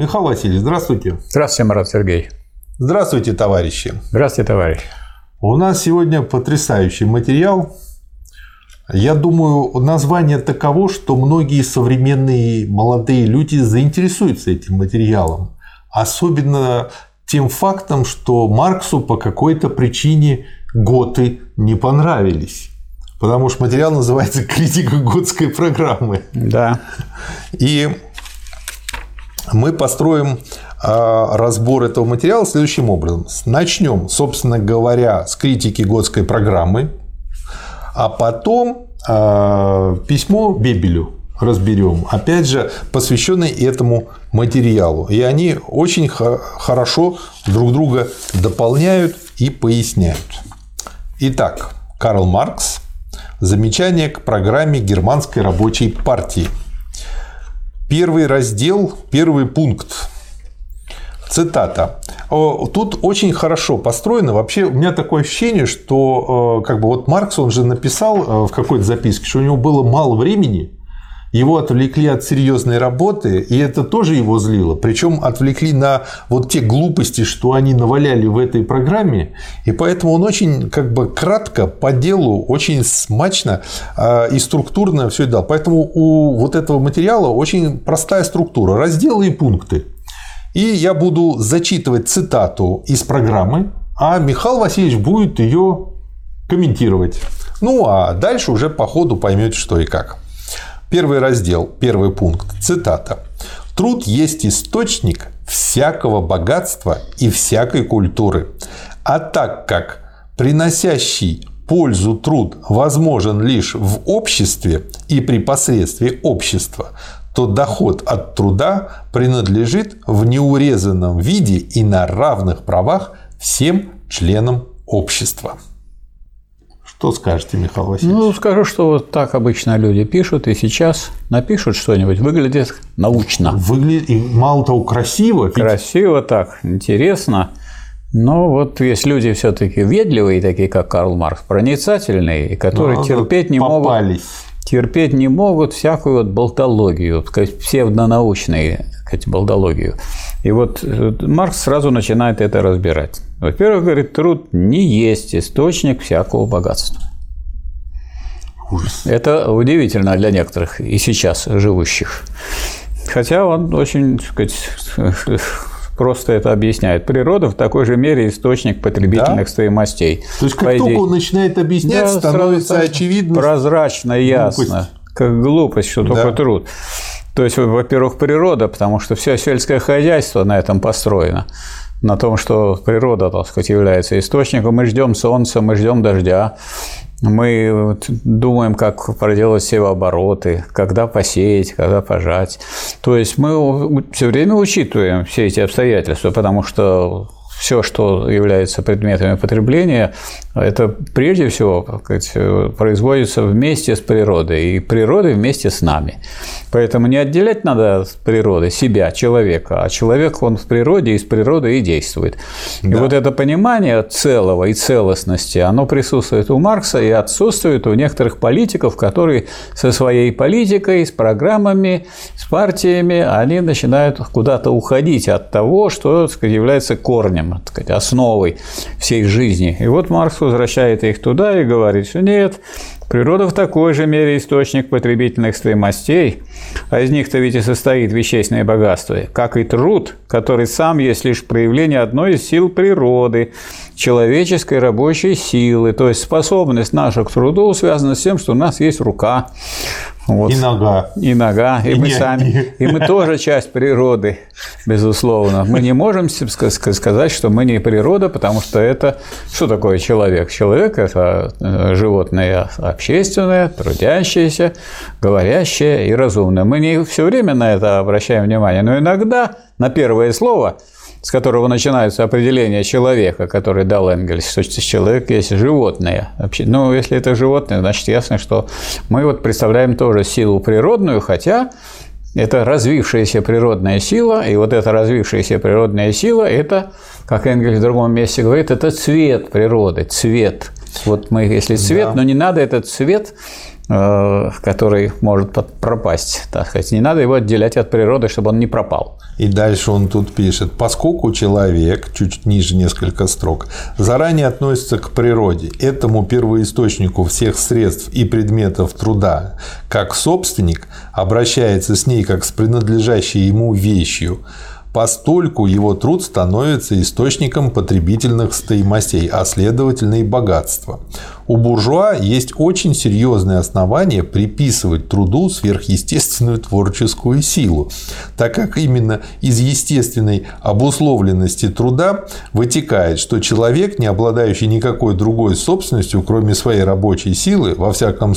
Михаил Васильевич, здравствуйте. Здравствуйте, Марат Сергей. Здравствуйте, товарищи. Здравствуйте, товарищ. У нас сегодня потрясающий материал. Я думаю, название таково, что многие современные молодые люди заинтересуются этим материалом. Особенно тем фактом, что Марксу по какой-то причине готы не понравились. Потому что материал называется «Критика готской программы». Да. И мы построим а, разбор этого материала следующим образом. Начнем, собственно говоря, с критики готской программы, а потом а, письмо Бебелю разберем, опять же, посвященное этому материалу. И они очень хорошо друг друга дополняют и поясняют. Итак, Карл Маркс. Замечание к программе Германской рабочей партии. Первый раздел, первый пункт. Цитата. Тут очень хорошо построено. Вообще, у меня такое ощущение, что как бы вот Маркс, он же написал э, в какой-то записке, что у него было мало времени, его отвлекли от серьезной работы, и это тоже его злило. Причем отвлекли на вот те глупости, что они наваляли в этой программе, и поэтому он очень как бы кратко, по делу, очень смачно а, и структурно все это дал. Поэтому у вот этого материала очень простая структура, разделы и пункты. И я буду зачитывать цитату из программы, а Михаил Васильевич будет ее комментировать. Ну а дальше уже по ходу поймете, что и как. Первый раздел, первый пункт, цитата. Труд есть источник всякого богатства и всякой культуры. А так как приносящий пользу труд возможен лишь в обществе и при посредстве общества, то доход от труда принадлежит в неурезанном виде и на равных правах всем членам общества. Что скажете, Михаил Васильевич? Ну, скажу, что вот так обычно люди пишут, и сейчас напишут что-нибудь, выглядит научно. Выглядит, и мало того, красиво. Красиво так, интересно. Но вот есть люди все-таки ведливые, такие как Карл Маркс, проницательные, которые ну, терпеть не попались. могут терпеть не могут всякую вот болтологию, сказать, псевдонаучную сказать, болтологию. И вот э, Маркс сразу начинает это разбирать. Во-первых, говорит, труд не есть источник всякого богатства. Ужас. Это удивительно для некоторых и сейчас живущих. Хотя он очень, так сказать, просто это объясняет. Природа в такой же мере источник потребительных да? стоимостей. То есть, как только он начинает объяснять, да, становится очевидно. Прозрачно, ясно. Глупость. Как глупость, что да. только труд. То есть, во-первых, природа, потому что все сельское хозяйство на этом построено на том, что природа, так сказать, является источником. Мы ждем солнца, мы ждем дождя, мы думаем, как проделать севообороты, когда посеять, когда пожать. То есть мы все время учитываем все эти обстоятельства, потому что все, что является предметами потребления, это прежде всего сказать, производится вместе с природой, и природой вместе с нами. Поэтому не отделять надо от природы себя, человека, а человек, он в природе и с природой и действует. Да. И вот это понимание целого и целостности, оно присутствует у Маркса и отсутствует у некоторых политиков, которые со своей политикой, с программами, с партиями, они начинают куда-то уходить от того, что сказать, является корнем, так сказать, основой всей жизни. И вот Маркс возвращает их туда и говорит, что нет, природа в такой же мере источник потребительных стоимостей, а из них-то ведь и состоит вещественное богатство, как и труд, который сам есть лишь проявление одной из сил природы, человеческой рабочей силы, то есть способность наша к труду связана с тем, что у нас есть рука, вот. И нога. И нога. И, и мы не сами. И мы тоже часть природы, безусловно. Мы не можем сказать, что мы не природа, потому что это... Что такое человек? Человек – это э, животное общественное, трудящееся, говорящее и разумное. Мы не все время на это обращаем внимание, но иногда на первое слово – с которого начинается определение человека, который дал Энгельс, что человек есть животное. Вообще, ну, если это животное, значит, ясно, что мы вот представляем тоже силу природную, хотя это развившаяся природная сила, и вот эта развившаяся природная сила – это, как Энгельс в другом месте говорит, это цвет природы, цвет. Вот мы, если цвет, да. но не надо этот цвет который может пропасть, так сказать. Не надо его отделять от природы, чтобы он не пропал. И дальше он тут пишет, поскольку человек, чуть ниже несколько строк, заранее относится к природе, этому первоисточнику всех средств и предметов труда, как собственник, обращается с ней как с принадлежащей ему вещью, постольку его труд становится источником потребительных стоимостей, а следовательно и богатства. У буржуа есть очень серьезные основания приписывать труду сверхъестественную творческую силу, так как именно из естественной обусловленности труда вытекает, что человек, не обладающий никакой другой собственностью, кроме своей рабочей силы, во всяком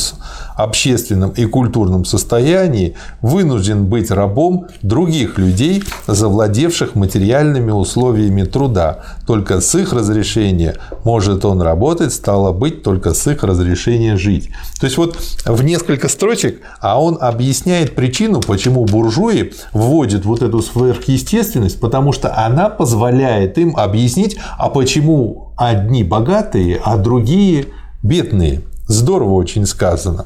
общественном и культурном состоянии, вынужден быть рабом других людей, завладевших материальными условиями труда. Только с их разрешения может он работать, стало быть, только только с их разрешения жить. То есть вот в несколько строчек, а он объясняет причину, почему буржуи вводят вот эту сверхъестественность, потому что она позволяет им объяснить, а почему одни богатые, а другие бедные. Здорово очень сказано.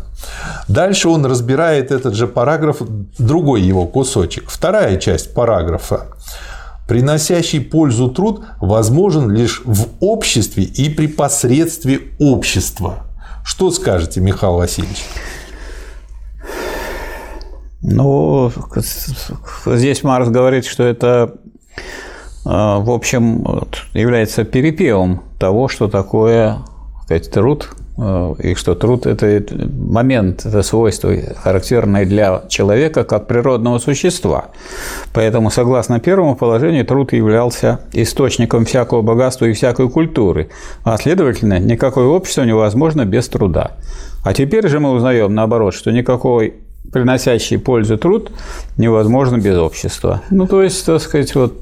Дальше он разбирает этот же параграф, другой его кусочек. Вторая часть параграфа приносящий пользу труд возможен лишь в обществе и при посредстве общества. Что скажете, Михаил Васильевич? Ну, здесь Марс говорит, что это, э, в общем, является перепевом того, что такое сказать, труд и что труд – это момент, это свойство, характерное для человека как природного существа. Поэтому, согласно первому положению, труд являлся источником всякого богатства и всякой культуры, а, следовательно, никакое общество невозможно без труда. А теперь же мы узнаем, наоборот, что никакой приносящий пользу труд невозможно без общества. Ну, то есть, так сказать, вот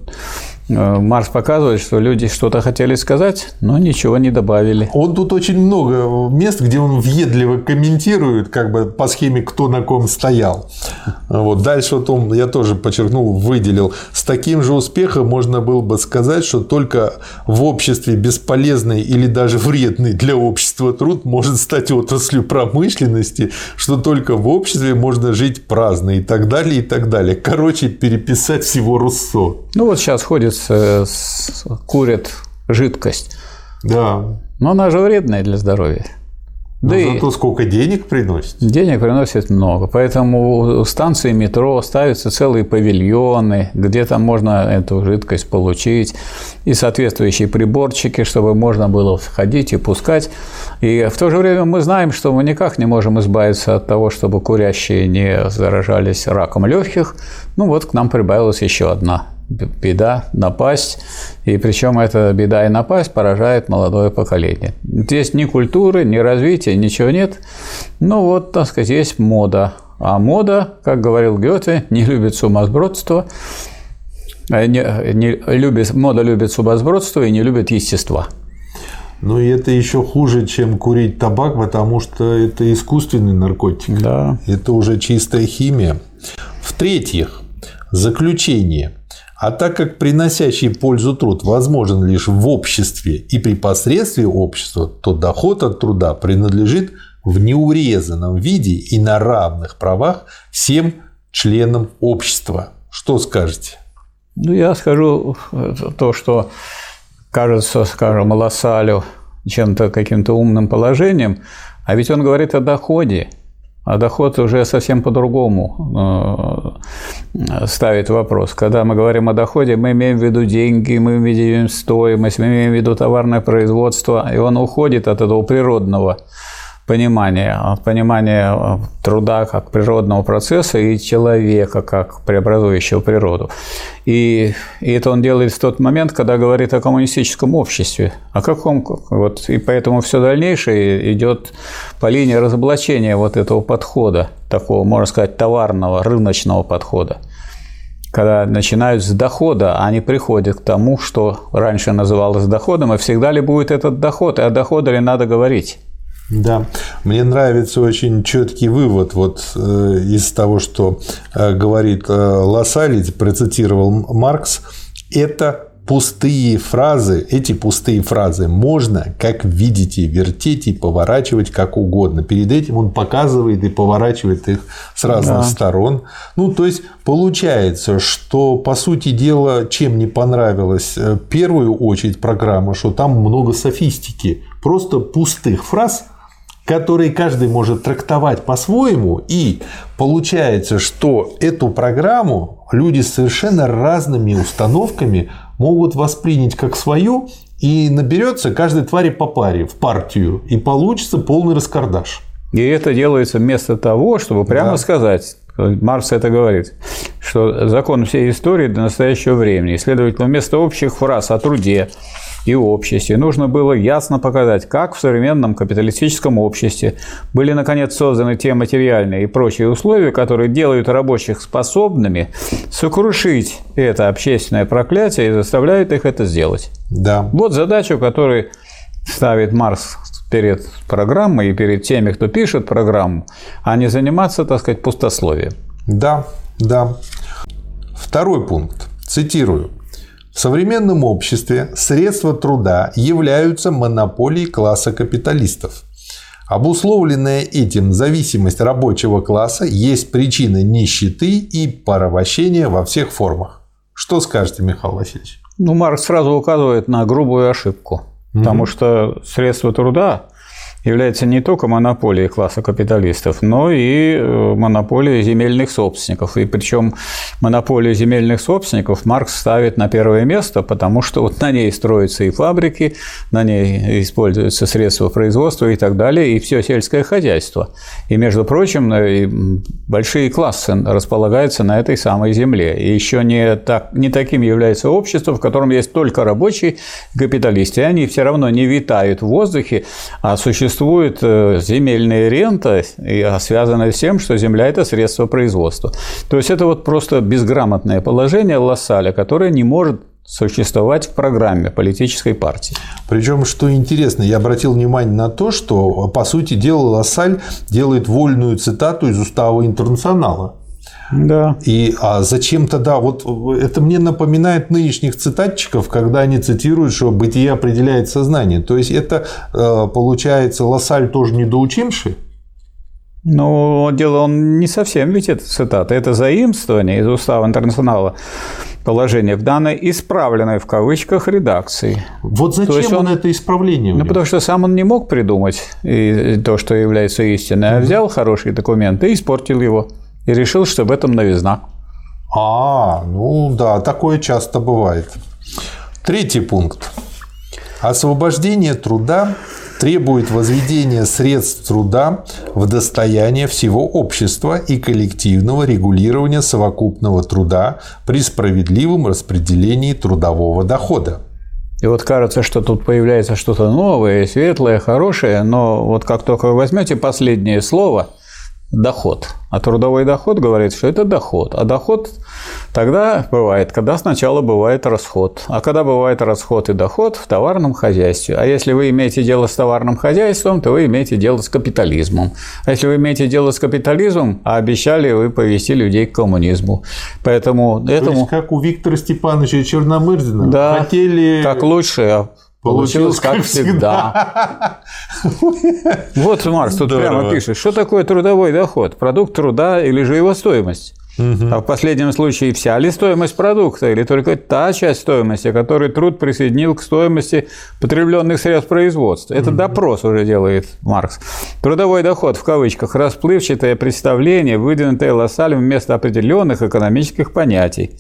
Марс показывает, что люди что-то хотели сказать, но ничего не добавили. Он тут очень много мест, где он въедливо комментирует, как бы по схеме, кто на ком стоял. Вот. Дальше вот он, я тоже подчеркнул, выделил. С таким же успехом можно было бы сказать, что только в обществе бесполезный или даже вредный для общества труд может стать отраслью промышленности, что только в обществе можно жить праздно и так далее, и так далее. Короче, переписать всего Руссо. Ну вот сейчас ходит с, курят жидкость. Да. Но она же вредная для здоровья. Но да зато и сколько денег приносит. Денег приносит много. Поэтому у станции метро ставятся целые павильоны, где там можно эту жидкость получить, и соответствующие приборчики, чтобы можно было входить и пускать. И в то же время мы знаем, что мы никак не можем избавиться от того, чтобы курящие не заражались раком легких. Ну вот к нам прибавилась еще одна беда, напасть. И причем эта беда и напасть поражает молодое поколение. Здесь ни культуры, ни развития, ничего нет. Ну вот, так сказать, есть мода. А мода, как говорил Гёте, не любит сумасбродство, э, не, не любит, мода любит сумасбродство и не любит естества. Ну и это еще хуже, чем курить табак, потому что это искусственный наркотик. Да. Это уже чистая химия. В-третьих, заключение – а так как приносящий пользу труд возможен лишь в обществе и при посредстве общества, то доход от труда принадлежит в неурезанном виде и на равных правах всем членам общества. Что скажете? Ну, я скажу то, что кажется, скажем, Лассалю чем-то каким-то умным положением, а ведь он говорит о доходе – а доход уже совсем по-другому э, ставит вопрос. Когда мы говорим о доходе, мы имеем в виду деньги, мы имеем стоимость, мы имеем в виду товарное производство, и он уходит от этого природного понимание, понимание труда как природного процесса и человека как преобразующего природу. И, и это он делает в тот момент, когда говорит о коммунистическом обществе. О каком? Вот, и поэтому все дальнейшее идет по линии разоблачения вот этого подхода, такого, можно сказать, товарного, рыночного подхода когда начинают с дохода, они приходят к тому, что раньше называлось доходом, и всегда ли будет этот доход, и о доходе ли надо говорить. Да, мне нравится очень четкий вывод вот э, из того, что э, говорит э, Лассаль, процитировал Маркс. Это пустые фразы, эти пустые фразы можно, как видите, вертеть и поворачивать как угодно. Перед этим он показывает и поворачивает их с разных да. сторон. Ну, то есть получается, что по сути дела, чем не понравилась э, в первую очередь программа, что там много софистики, просто пустых фраз, которые каждый может трактовать по-своему, и получается, что эту программу люди с совершенно разными установками могут воспринять как свою, и наберется каждой твари по паре в партию, и получится полный раскардаш. И это делается вместо того, чтобы прямо да. сказать, Маркс это говорит, что закон всей истории до настоящего времени. Следовательно, вместо общих фраз о труде, и обществе. Нужно было ясно показать, как в современном капиталистическом обществе были, наконец, созданы те материальные и прочие условия, которые делают рабочих способными сокрушить это общественное проклятие и заставляют их это сделать. Да. Вот задача, которую ставит Маркс перед программой и перед теми, кто пишет программу, а не заниматься, так сказать, пустословием. Да, да. Второй пункт. Цитирую. В современном обществе средства труда являются монополией класса капиталистов. Обусловленная этим зависимость рабочего класса есть причина нищеты и порабощения во всех формах. Что скажете, Михаил Васильевич? Ну, Маркс сразу указывает на грубую ошибку, угу. потому что средства труда является не только монополией класса капиталистов, но и э, монополией земельных собственников. И причем монополию земельных собственников Маркс ставит на первое место, потому что вот на ней строятся и фабрики, на ней используются средства производства и так далее, и все сельское хозяйство. И, между прочим, э, большие классы располагаются на этой самой земле. И еще не, так, не таким является общество, в котором есть только рабочие капиталисты, и они все равно не витают в воздухе, а существуют существует э, земельная рента, а связанная с тем, что земля – это средство производства. То есть это вот просто безграмотное положение Лассаля, которое не может существовать в программе политической партии. Причем, что интересно, я обратил внимание на то, что, по сути дела, Лассаль делает вольную цитату из устава интернационала. Да. И а зачем тогда? Вот это мне напоминает нынешних цитатчиков, когда они цитируют, что бытие определяет сознание. То есть это э, получается Лассаль тоже недоучимший? Ну, дело он не совсем ведь это цитата, это заимствование из устава интернационала положение в данной исправленной в кавычках редакции. Вот зачем он, он это исправление? Ну, потому что сам он не мог придумать то, что является истиной, а взял хороший документ и испортил его и решил, что в этом новизна. А, ну да, такое часто бывает. Третий пункт. Освобождение труда требует возведения средств труда в достояние всего общества и коллективного регулирования совокупного труда при справедливом распределении трудового дохода. И вот кажется, что тут появляется что-то новое, светлое, хорошее, но вот как только вы возьмете последнее слово – доход. А трудовой доход говорит, что это доход. А доход тогда бывает, когда сначала бывает расход. А когда бывает расход и доход в товарном хозяйстве. А если вы имеете дело с товарным хозяйством, то вы имеете дело с капитализмом. А если вы имеете дело с капитализмом, а обещали вы повести людей к коммунизму. Поэтому то этому... Есть, как у Виктора Степановича Черномырдина. Да, хотели... как лучше, Получилось, как всегда. Вот Марс тут прямо пишет, что такое трудовой доход? Продукт труда или же его стоимость? А в последнем случае вся ли стоимость продукта или только та часть стоимости, которую труд присоединил к стоимости потребленных средств производства? Это допрос уже делает Маркс. Трудовой доход в кавычках расплывчатое представление, выдвинутое Лассалем вместо определенных экономических понятий.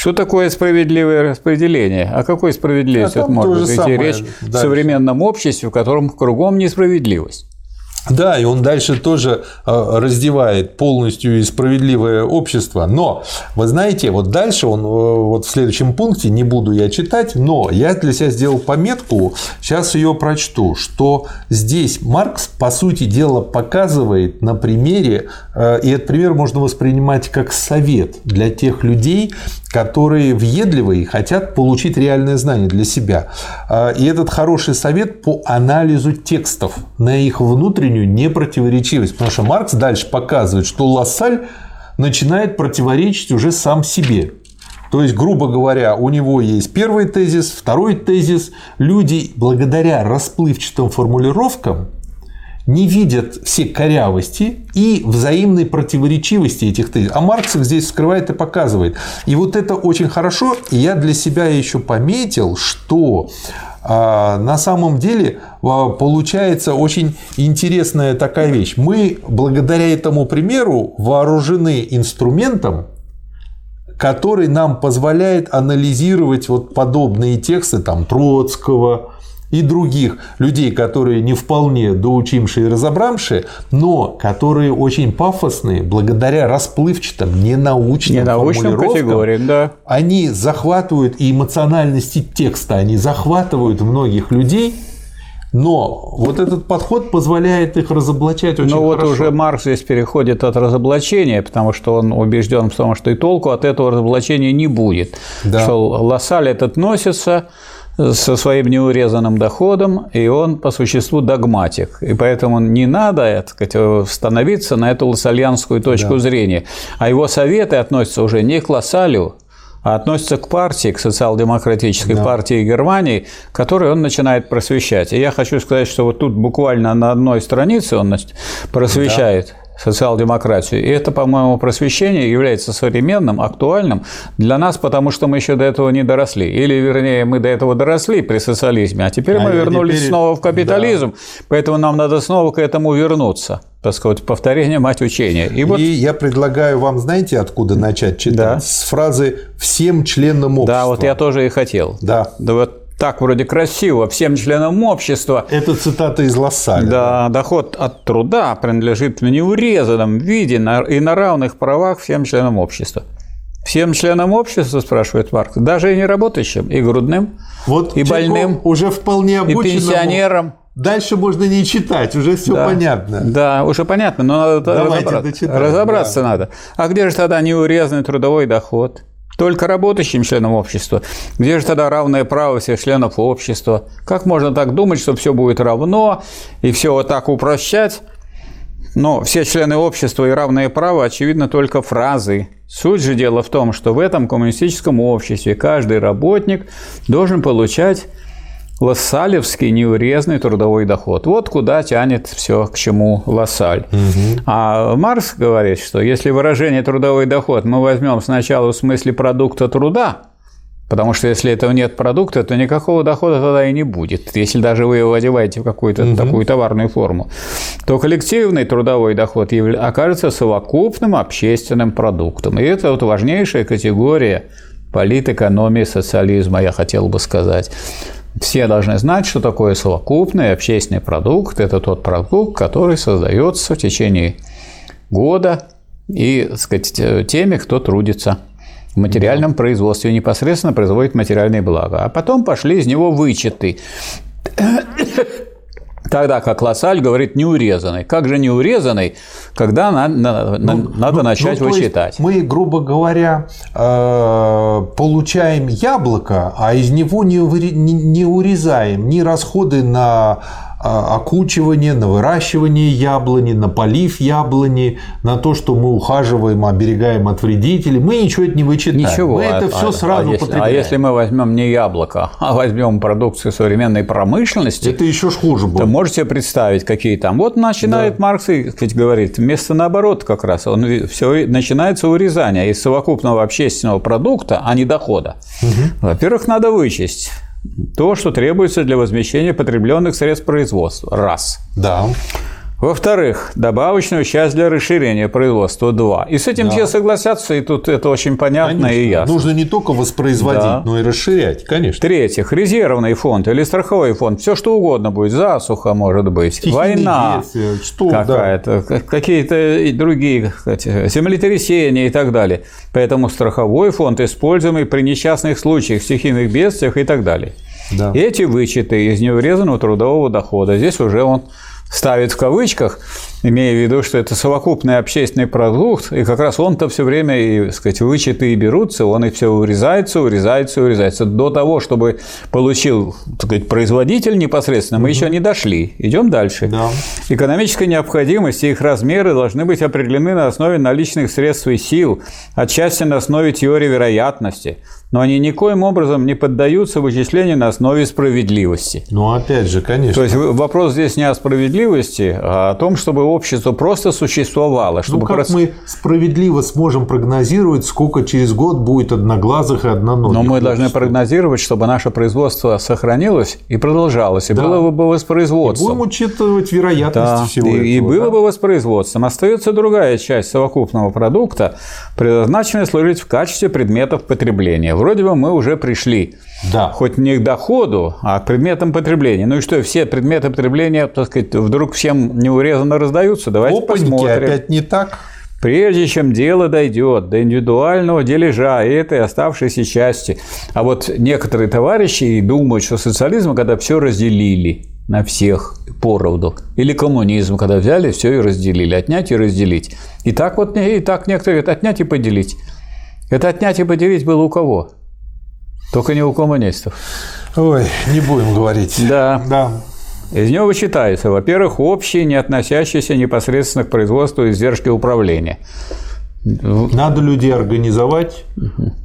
Что такое справедливое распределение? О какой справедливости а может идти самое, речь дальше. в современном обществе, в котором кругом несправедливость? Да, и он дальше тоже э, раздевает полностью и справедливое общество. Но, вы знаете, вот дальше он э, вот в следующем пункте, не буду я читать, но я для себя сделал пометку, сейчас ее прочту, что здесь Маркс, по сути дела, показывает на примере, э, и этот пример можно воспринимать как совет для тех людей, которые въедливы и хотят получить реальное знание для себя. И этот хороший совет по анализу текстов на их внутреннюю непротиворечивость. Потому что Маркс дальше показывает, что Лассаль начинает противоречить уже сам себе. То есть, грубо говоря, у него есть первый тезис, второй тезис. Люди благодаря расплывчатым формулировкам не видят все корявости и взаимной противоречивости этих тезисов. А Маркс их здесь скрывает и показывает. И вот это очень хорошо. И я для себя еще пометил, что а, на самом деле а, получается очень интересная такая вещь. Мы благодаря этому примеру вооружены инструментом, который нам позволяет анализировать вот подобные тексты там, Троцкого, и других людей, которые не вполне доучимшие и разобравшие, но которые очень пафосные, благодаря расплывчатым, ненаучным, ненаучным категориям, да. они захватывают и эмоциональности текста, они захватывают многих людей, но вот этот подход позволяет их разоблачать очень Ну вот уже Маркс здесь переходит от разоблачения, потому что он убежден в том, что и толку от этого разоблачения не будет. Да. Что Лассаль этот носится, со своим неурезанным доходом, и он по существу догматик. И поэтому не надо сказать, становиться на эту лассальянскую точку да. зрения. А его советы относятся уже не к Лассалю, а относятся к партии, к социал-демократической да. партии Германии, которую он начинает просвещать. И я хочу сказать, что вот тут буквально на одной странице он просвещает социал-демократию. И это, по-моему, просвещение является современным, актуальным для нас, потому что мы еще до этого не доросли. Или, вернее, мы до этого доросли при социализме, а теперь а мы вернулись теперь... снова в капитализм, да. поэтому нам надо снова к этому вернуться. Так сказать, повторение мать учения. И, вот... И я предлагаю вам, знаете, откуда начать читать? Да. С фразы «всем членам общества». Да, вот я тоже и хотел. Да. Да вот так вроде красиво, всем членам общества. Это цитата из Лассаля. Да, доход от труда принадлежит в неурезанном виде и на равных правах всем членам общества. Всем членам общества, спрашивает Маркс, даже и не работающим, и грудным, вот и больным, уже вполне и пенсионерам. Дальше можно не читать, уже все да, понятно. Да, уже понятно, но надо разобраться, разобраться да. надо. А где же тогда неурезанный трудовой доход? Только работающим членам общества. Где же тогда равное право всех членов общества? Как можно так думать, что все будет равно и все вот так упрощать? Но все члены общества и равное право, очевидно, только фразы. Суть же дела в том, что в этом коммунистическом обществе каждый работник должен получать лассалевский неурезанный трудовой доход. Вот куда тянет все, к чему Лассаль. Угу. А Маркс говорит, что если выражение трудовой доход мы возьмем сначала в смысле продукта труда, Потому что если этого нет продукта, то никакого дохода тогда и не будет. Если даже вы его одеваете в какую-то угу. такую товарную форму, то коллективный трудовой доход окажется совокупным общественным продуктом. И это вот важнейшая категория политэкономии социализма, я хотел бы сказать. Все должны знать, что такое совокупный общественный продукт. Это тот продукт, который создается в течение года и, так сказать, теми, кто трудится в материальном производстве, непосредственно производит материальные блага. А потом пошли из него вычеты. Тогда как Лассаль говорит неурезанный. Как же неурезанный, когда на, на, ну, надо ну, начать ну, вычитать? Мы, грубо говоря, э, получаем яблоко, а из него не, не, не урезаем ни расходы на окучивание, на выращивание яблони, на полив яблони, на то, что мы ухаживаем, оберегаем от вредителей. Мы ничего это не вычитаем. Ничего. Мы это а, все сразу а если, а если мы возьмем не яблоко, а возьмем продукцию современной промышленности, это еще хуже будет. То можете представить, какие там. Вот начинает да. Маркс ведь говорит, вместо наоборот как раз, он все начинается урезание из совокупного общественного продукта, а не дохода. Угу. Во-первых, надо вычесть то, что требуется для возмещения потребленных средств производства. Раз. Да. Во-вторых, добавочную часть для расширения производства – два. И с этим да. все согласятся, и тут это очень понятно конечно. и ясно. Нужно не только воспроизводить, да. но и расширять, конечно. В-третьих, резервный фонд или страховой фонд, все что угодно будет, засуха может быть, Стихийные война какая-то, да. какие-то другие, кстати, землетрясения и так далее. Поэтому страховой фонд используемый при несчастных случаях, стихийных бедствиях и так далее. Да. Эти вычеты из неурезанного трудового дохода, здесь уже он ставит в кавычках, имея в виду, что это совокупный общественный продукт, и как раз он-то все время, и, так сказать, вычеты и берутся, он и все урезается, урезается, урезается. До того, чтобы получил, так сказать, производитель непосредственно, мы угу. еще не дошли. Идем дальше. Да. Экономическая необходимость и их размеры должны быть определены на основе наличных средств и сил, отчасти на основе теории вероятности но они никоим образом не поддаются вычислению на основе справедливости. Ну, опять же, конечно. То есть вопрос здесь не о справедливости, а о том, чтобы общество просто существовало. Чтобы ну, как просто... мы справедливо сможем прогнозировать, сколько через год будет одноглазых и одноногих? Но мы должны прогнозировать, чтобы наше производство сохранилось и продолжалось, и да. было бы воспроизводством. И будем учитывать вероятности да. всего и, этого. И было да? бы воспроизводством. Остается другая часть совокупного продукта, предназначенная служить в качестве предметов потребления вроде бы мы уже пришли. Да. Хоть не к доходу, а к предметам потребления. Ну и что, все предметы потребления, так сказать, вдруг всем неурезанно раздаются? Давайте Опаньки, посмотрим. опять не так. Прежде чем дело дойдет до индивидуального дележа и этой оставшейся части. А вот некоторые товарищи думают, что социализм, когда все разделили на всех поровну, или коммунизм, когда взяли все и разделили, отнять и разделить. И так вот, и так некоторые говорят, отнять и поделить. Это отнять и поделить было у кого? Только не у коммунистов. Ой, не будем говорить. Да. Да. Из него вычитается, во-первых, общие, не относящиеся непосредственно к производству издержки управления. Надо людей организовать,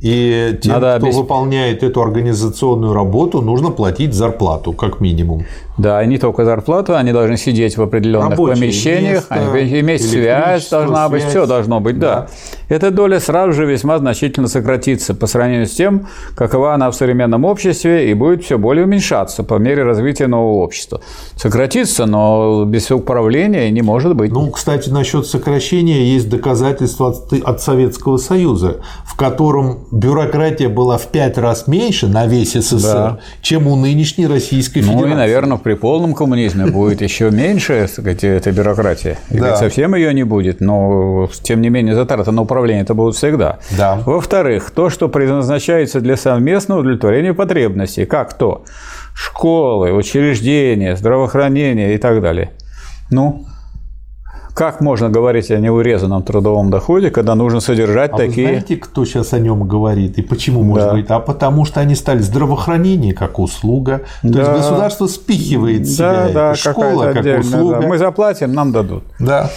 и тем, Надо кто обесп... выполняет эту организационную работу, нужно платить зарплату, как минимум. Да, и не только зарплату, они должны сидеть в определенных Рабочее помещениях, место, иметь связь должна быть, связь. все должно быть, да. да. Эта доля сразу же весьма значительно сократится по сравнению с тем, какова она в современном обществе, и будет все более уменьшаться по мере развития нового общества. Сократится, но без управления не может быть. Ну, кстати, насчет сокращения есть доказательства от, от Советского Союза, в котором бюрократия была в пять раз меньше на весь СССР, да. чем у нынешней Российской Федерации. Ну и, наверное, при полном коммунизме будет еще меньше сказать, этой бюрократии. Да. совсем ее не будет, но тем не менее затраты на управление это будут всегда. Да. Во-вторых, то, что предназначается для совместного удовлетворения потребностей, как то школы, учреждения, здравоохранение и так далее. Ну, как можно говорить о неурезанном трудовом доходе, когда нужно содержать а такие... Вы знаете, кто сейчас о нем говорит и почему можно да. говорить? А потому что они стали здравоохранение как услуга. То да. есть государство спихивает себя. Да, да, школа как услуга. Да. Мы заплатим, нам дадут. Да.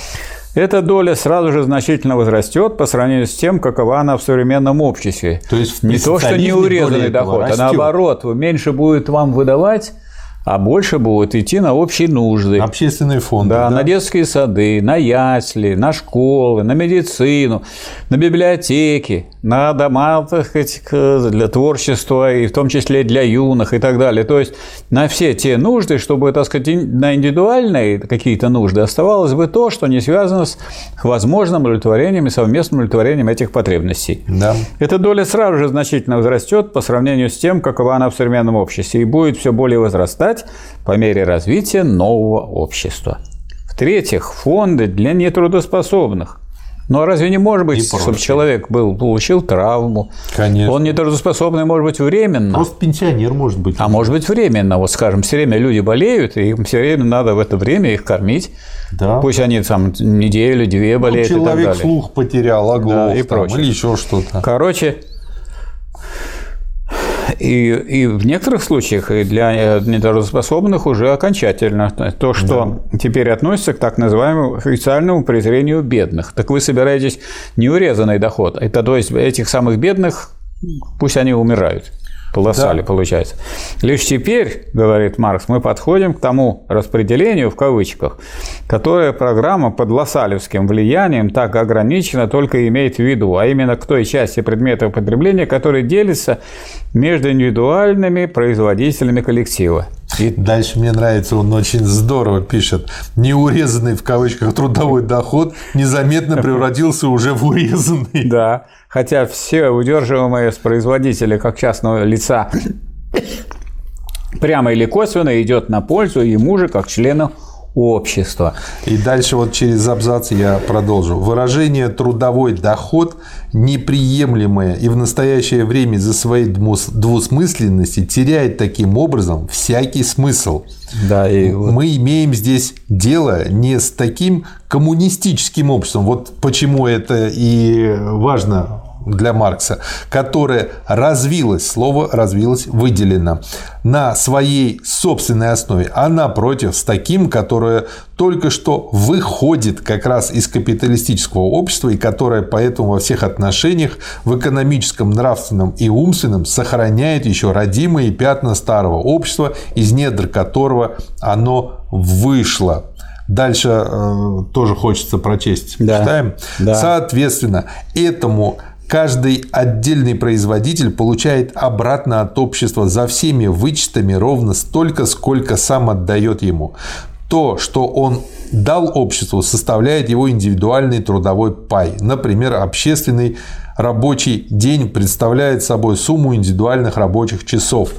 Эта доля сразу же значительно возрастет по сравнению с тем, какова она в современном обществе. То есть не то, что неурезанный доход, а наоборот, меньше будет вам выдавать а больше будет идти на общие нужды. Общественные фонды. Да, да, на детские сады, на ясли, на школы, на медицину, на библиотеки, на дома так сказать, для творчества, и в том числе для юных и так далее. То есть на все те нужды, чтобы, так сказать, на индивидуальные какие-то нужды оставалось бы то, что не связано с возможным удовлетворением и совместным удовлетворением этих потребностей. Да. Эта доля сразу же значительно возрастет по сравнению с тем, какова она в современном обществе, и будет все более возрастать по мере развития нового общества. В-третьих, фонды для нетрудоспособных. Ну а разве не может быть, чтобы человек был, получил травму? Конечно. Он нетрудоспособный может быть временно. Просто пенсионер может быть. А может быть временно. Вот скажем, все время люди болеют, и им все время надо в это время их кормить. Да. Пусть они там неделю, две ну, болеют ну, человек и так далее. слух потерял, оглох да, и там, прочее. или еще что-то. Короче, и, и в некоторых случаях и для нетрудоспособных уже окончательно то, что да. теперь относится к так называемому официальному презрению бедных. Так вы собираетесь неурезанный доход. Это то есть этих самых бедных пусть они умирают полосали, да. получается. Лишь теперь, говорит Маркс, мы подходим к тому распределению, в кавычках, которое программа под лассалевским влиянием так ограничена только имеет в виду, а именно к той части предметов потребления, которые делятся между индивидуальными производителями коллектива. И дальше мне нравится, он очень здорово пишет. Неурезанный в кавычках трудовой доход незаметно превратился уже в урезанный. Да, хотя все удерживаемые с производителя как частного лица прямо или косвенно идет на пользу ему же как члену общества. И дальше вот через абзац я продолжу. Выражение «трудовой доход» неприемлемое и в настоящее время за своей двусмысленности теряет таким образом всякий смысл. Да, и... Мы имеем здесь дело не с таким коммунистическим обществом. Вот почему это и важно для Маркса, которое развилось, слово развилось выделено на своей собственной основе, а напротив с таким, которое только что выходит как раз из капиталистического общества и которое поэтому во всех отношениях в экономическом, нравственном и умственном сохраняет еще родимые пятна старого общества, из недр которого оно вышло. Дальше э, тоже хочется прочесть. Да. Читаем. Да. Соответственно, этому каждый отдельный производитель получает обратно от общества за всеми вычетами ровно столько, сколько сам отдает ему. То, что он дал обществу, составляет его индивидуальный трудовой пай, например, общественный Рабочий день представляет собой сумму индивидуальных рабочих часов.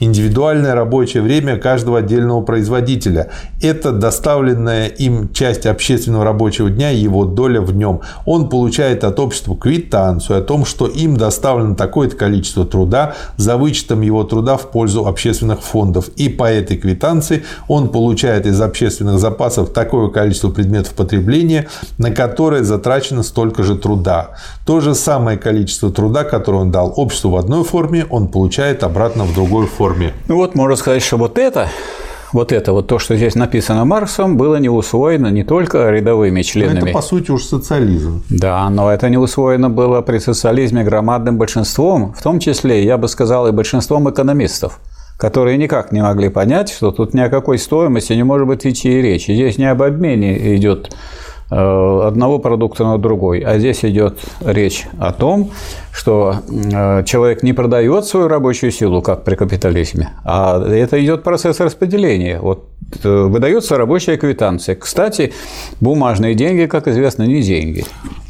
Индивидуальное рабочее время каждого отдельного производителя – это доставленная им часть общественного рабочего дня и его доля в нем. Он получает от общества квитанцию о том, что им доставлено такое-то количество труда за вычетом его труда в пользу общественных фондов. И по этой квитанции он получает из общественных запасов такое количество предметов потребления, на которое затрачено столько же труда. То же самое самое количество труда, которое он дал обществу в одной форме, он получает обратно в другой форме. Ну вот можно сказать, что вот это вот это вот то, что здесь написано Марксом, было не усвоено не только рядовыми членами. Но это, по сути, уж социализм. Да, но это не усвоено было при социализме громадным большинством, в том числе, я бы сказал, и большинством экономистов которые никак не могли понять, что тут ни о какой стоимости не может быть идти и речи. Здесь не об обмене идет Э, одного продукта на другой. А здесь идет речь о том, что э, человек не продает свою рабочую силу, как при капитализме, а это идет процесс распределения. Вот э, выдается рабочая квитанция. Кстати, бумажные деньги, как известно, не деньги.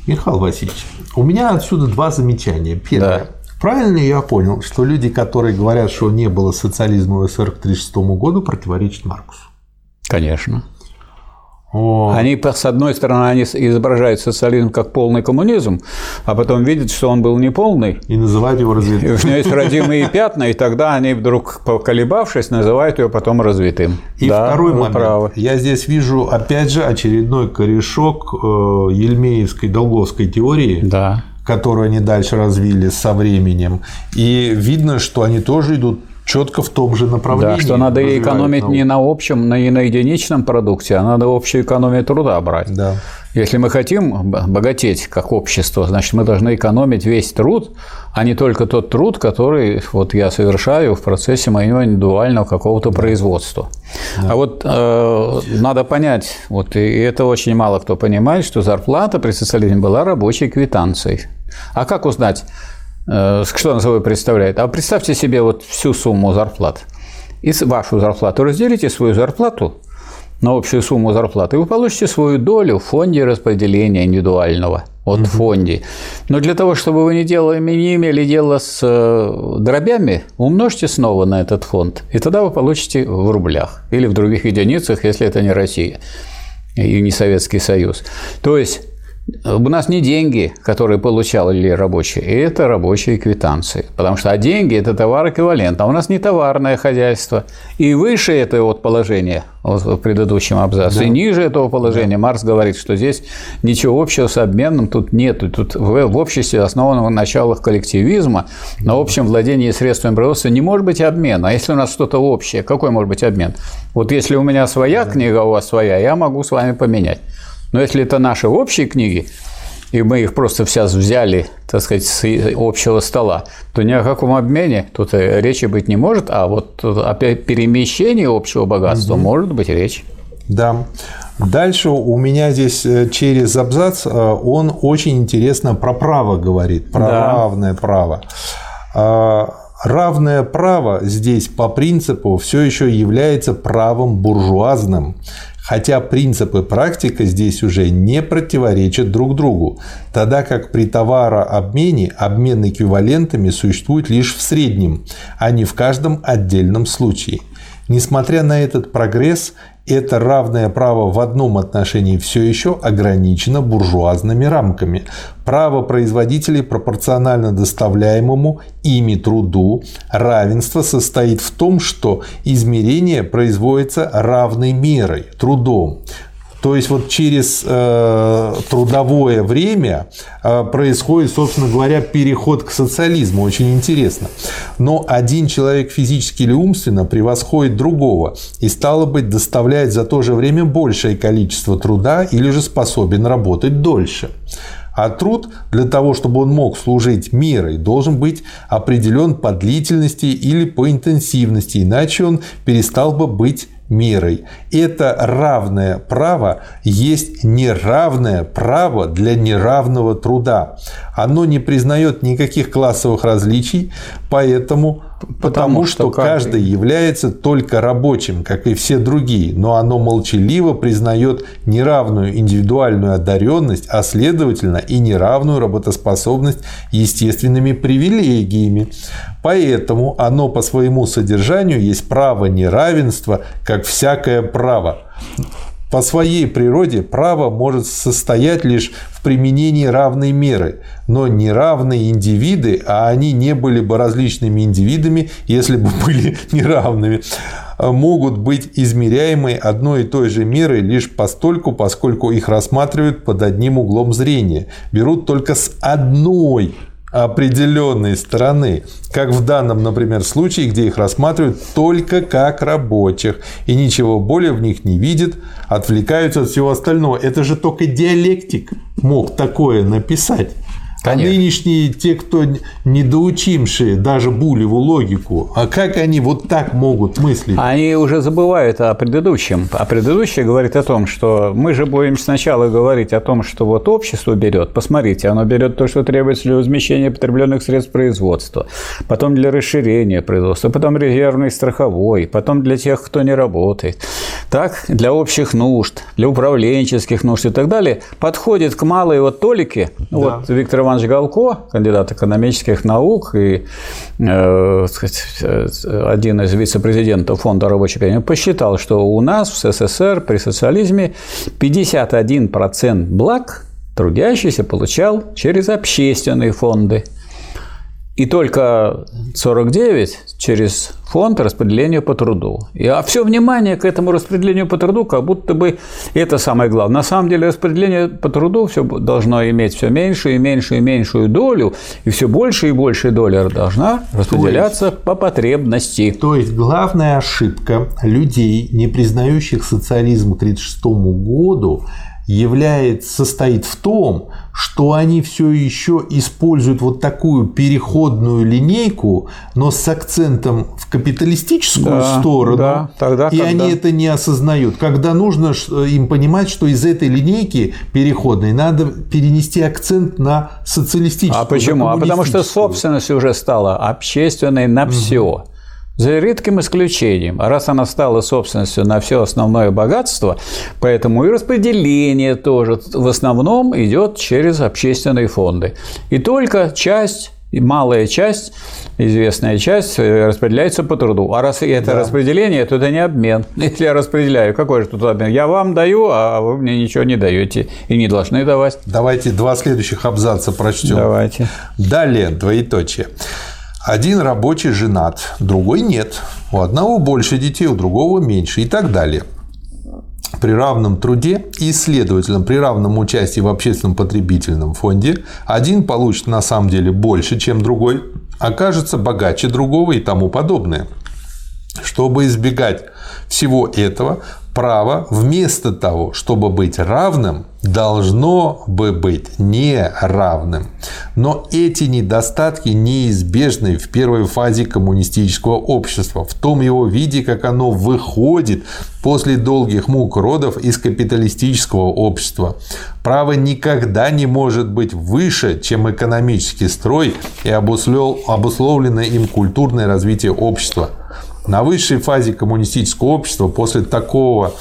Михаил Васильевич, у меня отсюда два замечания. Первое. Да. Правильно я понял, что люди, которые говорят, что не было социализма в СССР к 1936 году, противоречат Маркусу? Конечно. О. Они, с одной стороны, они изображают социализм как полный коммунизм, а потом видят, что он был неполный. И называют его развитым. И у него есть родимые пятна, и тогда они вдруг, поколебавшись, называют его потом развитым. И да, второй момент. Правы. Я здесь вижу, опять же, очередной корешок э, Ельмеевской долговской теории. Да которую они дальше развили со временем. И видно, что они тоже идут четко в том же направлении. Да, что надо экономить науку. не на общем, не на единичном продукте, а надо общую экономию труда брать. Да. Если мы хотим богатеть как общество, значит, мы должны экономить весь труд, а не только тот труд, который вот я совершаю в процессе моего индивидуального какого-то производства. Да. А вот э, надо понять, вот и это очень мало кто понимает, что зарплата при социализме была рабочей квитанцией. А как узнать, что она собой представляет? А представьте себе вот всю сумму зарплат. И вашу зарплату разделите свою зарплату на общую сумму зарплаты, и вы получите свою долю в фонде распределения индивидуального. Угу. в фонде. Но для того, чтобы вы не, делали, не имели дело с э, дробями, умножьте снова на этот фонд, и тогда вы получите в рублях или в других единицах, если это не Россия и не Советский Союз. То есть у нас не деньги, которые получали рабочие, это рабочие квитанции. Потому что а деньги – это товар эквивалент, а у нас не товарное хозяйство. И выше этого вот положения вот в предыдущем абзаце, да. и ниже этого положения да. Маркс говорит, что здесь ничего общего с обменом тут нет. Тут в, в обществе, основанном на началах коллективизма, на общем владении средствами производства не может быть обмена. А если у нас что-то общее, какой может быть обмен? Вот если у меня своя да. книга, у вас своя, я могу с вами поменять. Но если это наши общие книги, и мы их просто сейчас взяли, так сказать, с общего стола, то ни о каком обмене тут речи быть не может, а вот о перемещении общего богатства угу. может быть речь. Да. Дальше у меня здесь э, через абзац э, он очень интересно про право говорит, про да. равное право. А, равное право здесь по принципу все еще является правом буржуазным, хотя принципы практика здесь уже не противоречат друг другу, тогда как при товарообмене обмен эквивалентами существует лишь в среднем, а не в каждом отдельном случае. Несмотря на этот прогресс, Это равное право в одном отношении все еще ограничено буржуазными рамками. Право производителей пропорционально доставляемому ими труду. Равенство состоит в том, что измерение производится равной мерой, трудом. То есть вот через э, трудовое время э, происходит, собственно говоря, переход к социализму. Очень интересно. Но один человек физически или умственно превосходит другого и, стало быть, доставляет за то же время большее количество труда или же способен работать дольше. А труд для того, чтобы он мог служить мерой, должен быть определен по длительности или по интенсивности, иначе он перестал бы быть мерой. Это равное право есть неравное право для неравного труда. Оно не признает никаких классовых различий, поэтому Потому, потому что, что каждый является только рабочим, как и все другие, но оно молчаливо признает неравную индивидуальную одаренность, а следовательно и неравную работоспособность естественными привилегиями. Поэтому оно по своему содержанию есть право неравенства, как всякое право. По своей природе право может состоять лишь в применении равной меры, но неравные индивиды, а они не были бы различными индивидами, если бы были неравными, могут быть измеряемы одной и той же мерой лишь постольку, поскольку их рассматривают под одним углом зрения, берут только с одной определенной стороны, как в данном, например, случае, где их рассматривают только как рабочих и ничего более в них не видят, отвлекаются от всего остального. Это же только диалектик мог такое написать. Конечно. А нынешние, те, кто недоучимшие даже Булеву логику, а как они вот так могут мыслить? Они уже забывают о предыдущем. А предыдущее говорит о том, что мы же будем сначала говорить о том, что вот общество берет. Посмотрите, оно берет то, что требуется для возмещения потребленных средств производства, потом для расширения производства, потом резервный страховой, потом для тех, кто не работает. Так, для общих нужд, для управленческих нужд и так далее, подходит к малой вот толике. Да. Вот Виктор Иванович Галко, кандидат экономических наук и э, сказать, один из вице-президентов Фонда рабочей академии, посчитал, что у нас в СССР при социализме 51% благ трудящийся получал через общественные фонды – и только 49 через фонд распределения по труду. И, а все внимание к этому распределению по труду, как будто бы это самое главное. На самом деле распределение по труду все должно иметь все меньшую и меньшую и меньшую долю, и все больше и больше доля должна распределяться есть, по потребности. То есть главная ошибка людей, не признающих социализм к 1936 году, является, состоит в том, что они все еще используют вот такую переходную линейку, но с акцентом в капиталистическую да, сторону, да, тогда, и когда... они это не осознают. Когда нужно им понимать, что из этой линейки переходной надо перенести акцент на социалистическую. А почему? А потому что собственность уже стала общественной на все. За редким исключением. А раз она стала собственностью на все основное богатство, поэтому и распределение тоже в основном идет через общественные фонды. И только часть и малая часть, известная часть, э, распределяется по труду. А раз это да. распределение, то это не обмен. Если я распределяю, какой же тут обмен? Я вам даю, а вы мне ничего не даете и не должны давать. Давайте два следующих абзаца прочтем. Давайте. Далее, двоеточие. Один рабочий женат, другой нет. У одного больше детей, у другого меньше и так далее. При равном труде и, следовательно, при равном участии в общественном потребительном фонде один получит на самом деле больше, чем другой, окажется богаче другого и тому подобное. Чтобы избегать всего этого, право вместо того, чтобы быть равным, должно бы быть неравным. Но эти недостатки неизбежны в первой фазе коммунистического общества, в том его виде, как оно выходит после долгих мук родов из капиталистического общества. Право никогда не может быть выше, чем экономический строй и обусловленное им культурное развитие общества. На высшей фазе коммунистического общества после такого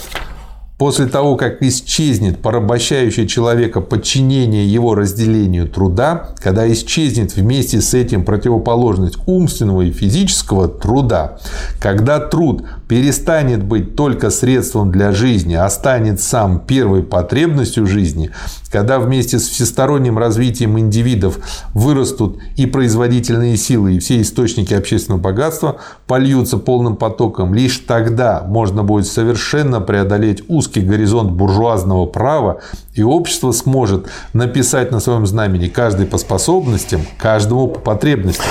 После того, как исчезнет порабощающее человека подчинение его разделению труда, когда исчезнет вместе с этим противоположность умственного и физического труда, когда труд перестанет быть только средством для жизни, а станет сам первой потребностью жизни, когда вместе с всесторонним развитием индивидов вырастут и производительные силы, и все источники общественного богатства польются полным потоком, лишь тогда можно будет совершенно преодолеть узкий горизонт буржуазного права, и общество сможет написать на своем знамени каждый по способностям, каждому по потребностям.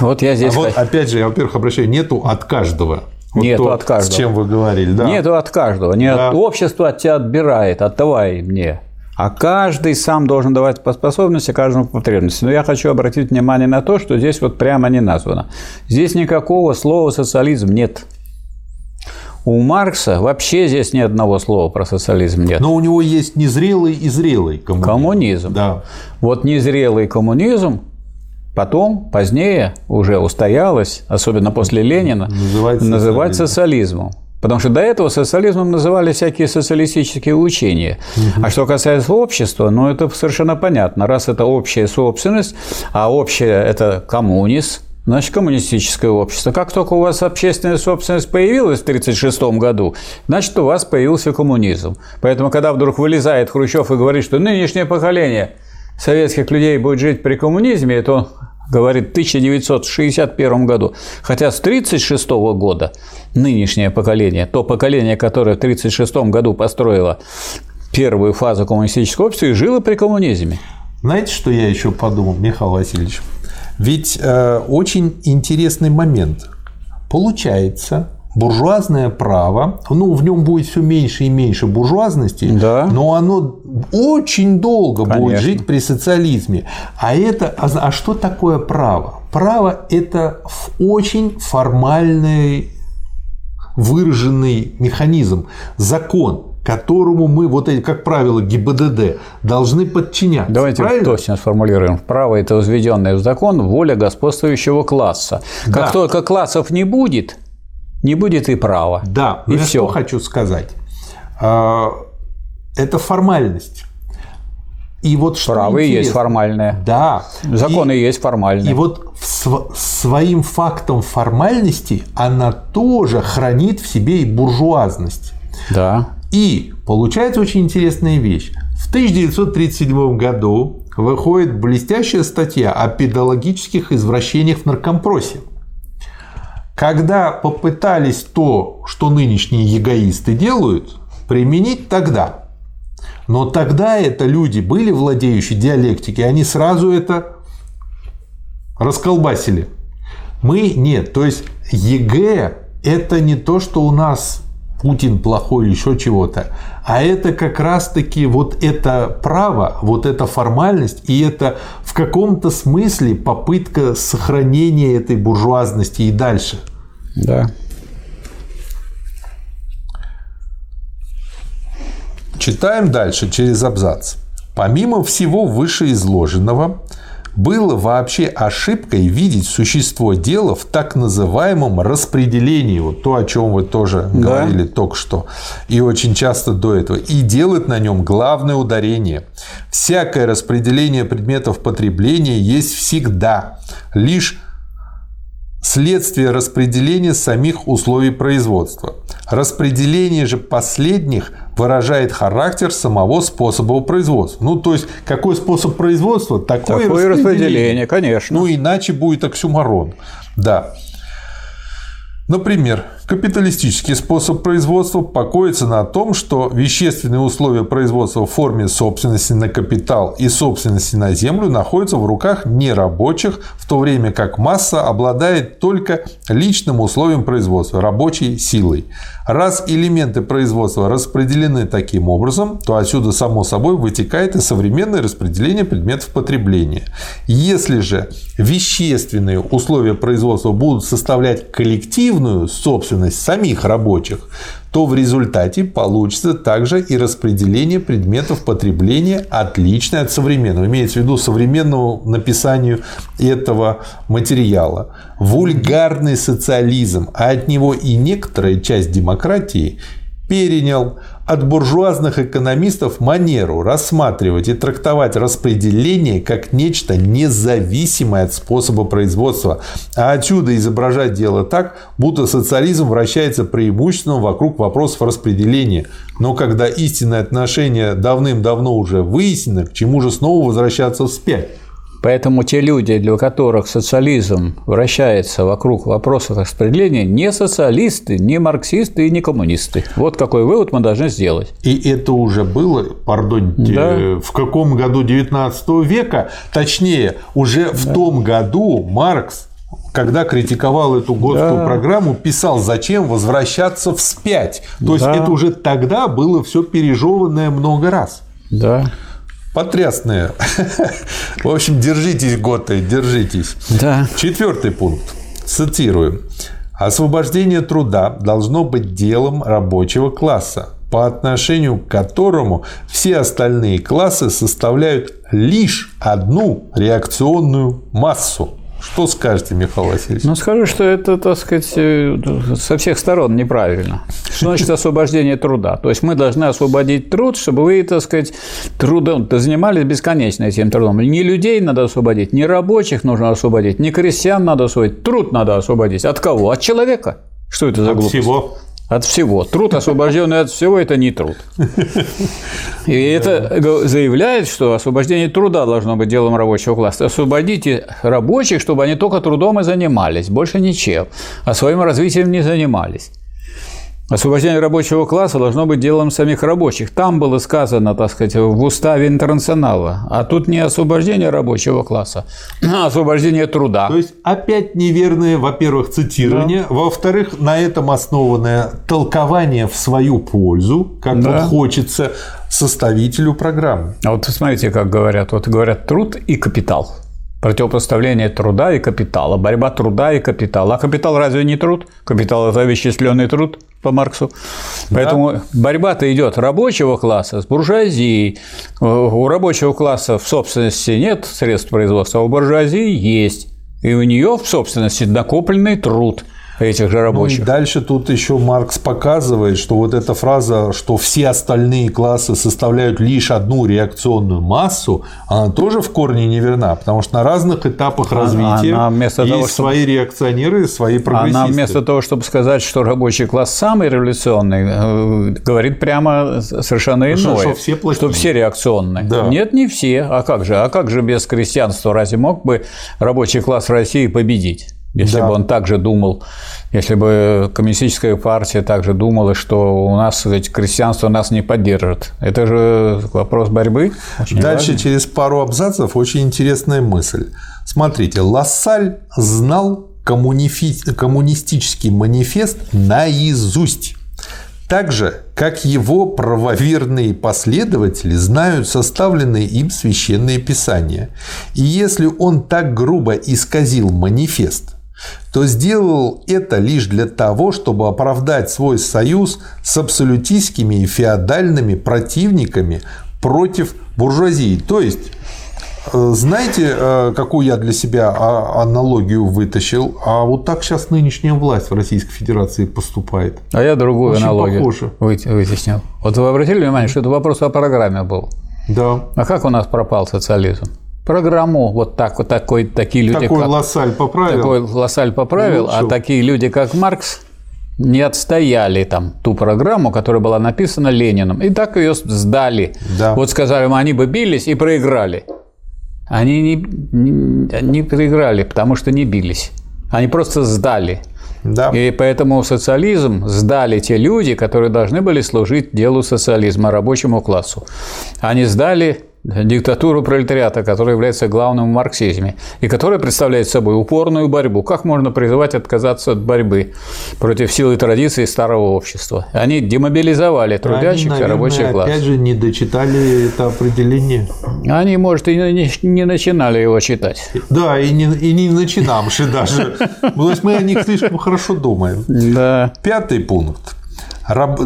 Вот я здесь... А вот опять же, я, во-первых, обращаю, нету от каждого. Вот Нету то, от каждого. С чем вы говорили, да. Нету от каждого. Не да. от общества от тебя отбирает, отдавай мне. А каждый сам должен давать по способности, каждому по потребности. Но я хочу обратить внимание на то, что здесь вот прямо не названо. Здесь никакого слова социализм нет. У Маркса вообще здесь ни одного слова про социализм нет. Но у него есть незрелый и зрелый коммунизм. Коммунизм. Да. Вот незрелый коммунизм потом, позднее уже устоялось, особенно после Ленина, называть, называть социализмом. Потому что до этого социализмом называли всякие социалистические учения. Угу. А что касается общества, ну это совершенно понятно. Раз это общая собственность, а общая это коммунист, Значит, коммунистическое общество. Как только у вас общественная собственность появилась в 1936 году, значит, у вас появился коммунизм. Поэтому, когда вдруг вылезает Хрущев и говорит, что нынешнее поколение советских людей будет жить при коммунизме, это он говорит в 1961 году. Хотя с 1936 года нынешнее поколение, то поколение, которое в 1936 году построило первую фазу коммунистического общества и жило при коммунизме. Знаете, что я еще подумал, Михаил Васильевич? Ведь э, очень интересный момент. Получается, буржуазное право, ну, в нем будет все меньше и меньше буржуазности, да. но оно очень долго Конечно. будет жить при социализме. А это, а, а что такое право? Право – это очень формальный выраженный механизм, закон которому мы, вот эти, как правило, ГИБДД, должны подчиняться. Давайте правильно? точно сформулируем. Право – это возведенное в закон воля господствующего класса. Как да. только классов не будет, не будет и права. Да, и я все. что хочу сказать. А, это формальность. И вот что Право и есть формальное. Да. Законы и, есть формальные. И вот своим фактом формальности она тоже хранит в себе и буржуазность. Да. И получается очень интересная вещь. В 1937 году выходит блестящая статья о педагогических извращениях в наркомпросе. Когда попытались то, что нынешние эгоисты делают, применить тогда. Но тогда это люди были владеющие диалектикой, они сразу это расколбасили. Мы нет. То есть ЕГЭ это не то, что у нас Путин плохой еще чего-то. А это как раз-таки вот это право, вот эта формальность, и это в каком-то смысле попытка сохранения этой буржуазности и дальше. Да. Читаем дальше через абзац. Помимо всего вышеизложенного, было вообще ошибкой видеть существо дела в так называемом распределении, вот то, о чем вы тоже да. говорили только что, и очень часто до этого, и делать на нем главное ударение. Всякое распределение предметов потребления есть всегда лишь следствие распределения самих условий производства. Распределение же последних выражает характер самого способа производства. Ну, то есть, какой способ производства, такое, такое распределение. распределение, конечно. Ну, иначе будет оксюмарон. Да. Например, капиталистический способ производства покоится на том, что вещественные условия производства в форме собственности на капитал и собственности на землю находятся в руках нерабочих, в то время как масса обладает только личным условием производства – рабочей силой. Раз элементы производства распределены таким образом, то отсюда само собой вытекает и современное распределение предметов потребления. Если же вещественные условия производства будут составлять коллективную собственность самих рабочих, то в результате получится также и распределение предметов потребления отличное от современного. Имеется в виду современному написанию этого материала. Вульгарный социализм, а от него и некоторая часть демократии перенял от буржуазных экономистов манеру рассматривать и трактовать распределение как нечто независимое от способа производства, а отсюда изображать дело так, будто социализм вращается преимущественно вокруг вопросов распределения. Но когда истинное отношение давным-давно уже выяснено, к чему же снова возвращаться вспять? Поэтому те люди, для которых социализм вращается вокруг вопросов распределения, не социалисты, не марксисты и не коммунисты. Вот какой вывод мы должны сделать. И это уже было, пардоньте, да. в каком году 19 века, точнее, уже в том году Маркс когда критиковал эту годскую да. программу, писал, зачем возвращаться вспять. То да. есть это уже тогда было все пережеванное много раз. Да потрясные. В общем, держитесь, готы, держитесь. Да. Четвертый пункт. Цитирую. Освобождение труда должно быть делом рабочего класса, по отношению к которому все остальные классы составляют лишь одну реакционную массу. Что скажете, Михаил Васильевич? Ну, скажу, что это, так сказать, э, со всех сторон неправильно. Что значит освобождение труда? То есть мы должны освободить труд, чтобы вы, так сказать, трудом занимались бесконечно этим трудом. Не людей надо освободить, не рабочих нужно освободить, не крестьян надо освободить, труд надо освободить. От кого? От человека. Что это за глупость? От всего. От всего. Труд, освобожденный от всего, это не труд. И это заявляет, что освобождение труда должно быть делом рабочего класса. Освободите рабочих, чтобы они только трудом и занимались, больше ничем, а своим развитием не занимались. Освобождение рабочего класса должно быть делом самих рабочих. Там было сказано, так сказать, в уставе интернационала. А тут не освобождение рабочего класса, а освобождение труда. То есть опять неверное, во-первых, цитирование, да. во-вторых, на этом основанное толкование в свою пользу, как да. хочется составителю программы. А вот смотрите, как говорят. Вот говорят труд и капитал. Противопоставление труда и капитала, борьба труда и капитала. А капитал разве не труд? Капитал – это вещественный труд по Марксу. Поэтому да. борьба-то идет рабочего класса с буржуазией. У рабочего класса в собственности нет средств производства, а у буржуазии есть. И у нее в собственности накопленный труд – этих же рабочих. Ну, и дальше тут еще Маркс показывает, что вот эта фраза, что все остальные классы составляют лишь одну реакционную массу, она тоже в корне неверна, потому что на разных этапах развития она вместо есть того, чтобы... свои реакционеры и свои прогрессисты. Она вместо того, чтобы сказать, что рабочий класс самый революционный, э, говорит прямо совершенно иное, что, что, все, что все реакционные. Да. Нет, не все. А как же? А как же без крестьянства разве мог бы рабочий класс России победить? Если да. бы он также думал, если бы коммунистическая партия также думала, что у нас ведь крестьянство нас не поддержит. Это же вопрос борьбы. Дальше важный. через пару абзацев очень интересная мысль. Смотрите, Лассаль знал коммунифи... коммунистический манифест наизусть. Так же, как его правоверные последователи знают составленные им священные писания. И если он так грубо исказил манифест, то сделал это лишь для того, чтобы оправдать свой союз с абсолютистскими и феодальными противниками против буржуазии. То есть, э, знаете, э, какую я для себя а, аналогию вытащил? А вот так сейчас нынешняя власть в Российской Федерации поступает. А я другую Очень аналогию похоже. вытеснил. Вот вы обратили внимание, что это вопрос о программе был? Да. А как у нас пропал социализм? Программу вот так вот такой такие люди такой как, Лассаль поправил такой Лассаль поправил а такие люди как Маркс не отстояли там ту программу, которая была написана Лениным, и так ее сдали. Да. Вот сказали, они бы бились и проиграли. Они не, не, не проиграли, потому что не бились. Они просто сдали. Да. И поэтому социализм сдали те люди, которые должны были служить делу социализма, рабочему классу. Они сдали диктатуру пролетариата, которая является главным в марксизме, и которая представляет собой упорную борьбу. Как можно призывать отказаться от борьбы против сил и традиций старого общества? Они демобилизовали трудящихся Они, наверное, рабочий класс. опять же, не дочитали это определение. Они, может, и не, не начинали его читать. Да, и не, и не начинамши даже. То есть мы о них слишком хорошо думаем. Да. Пятый пункт.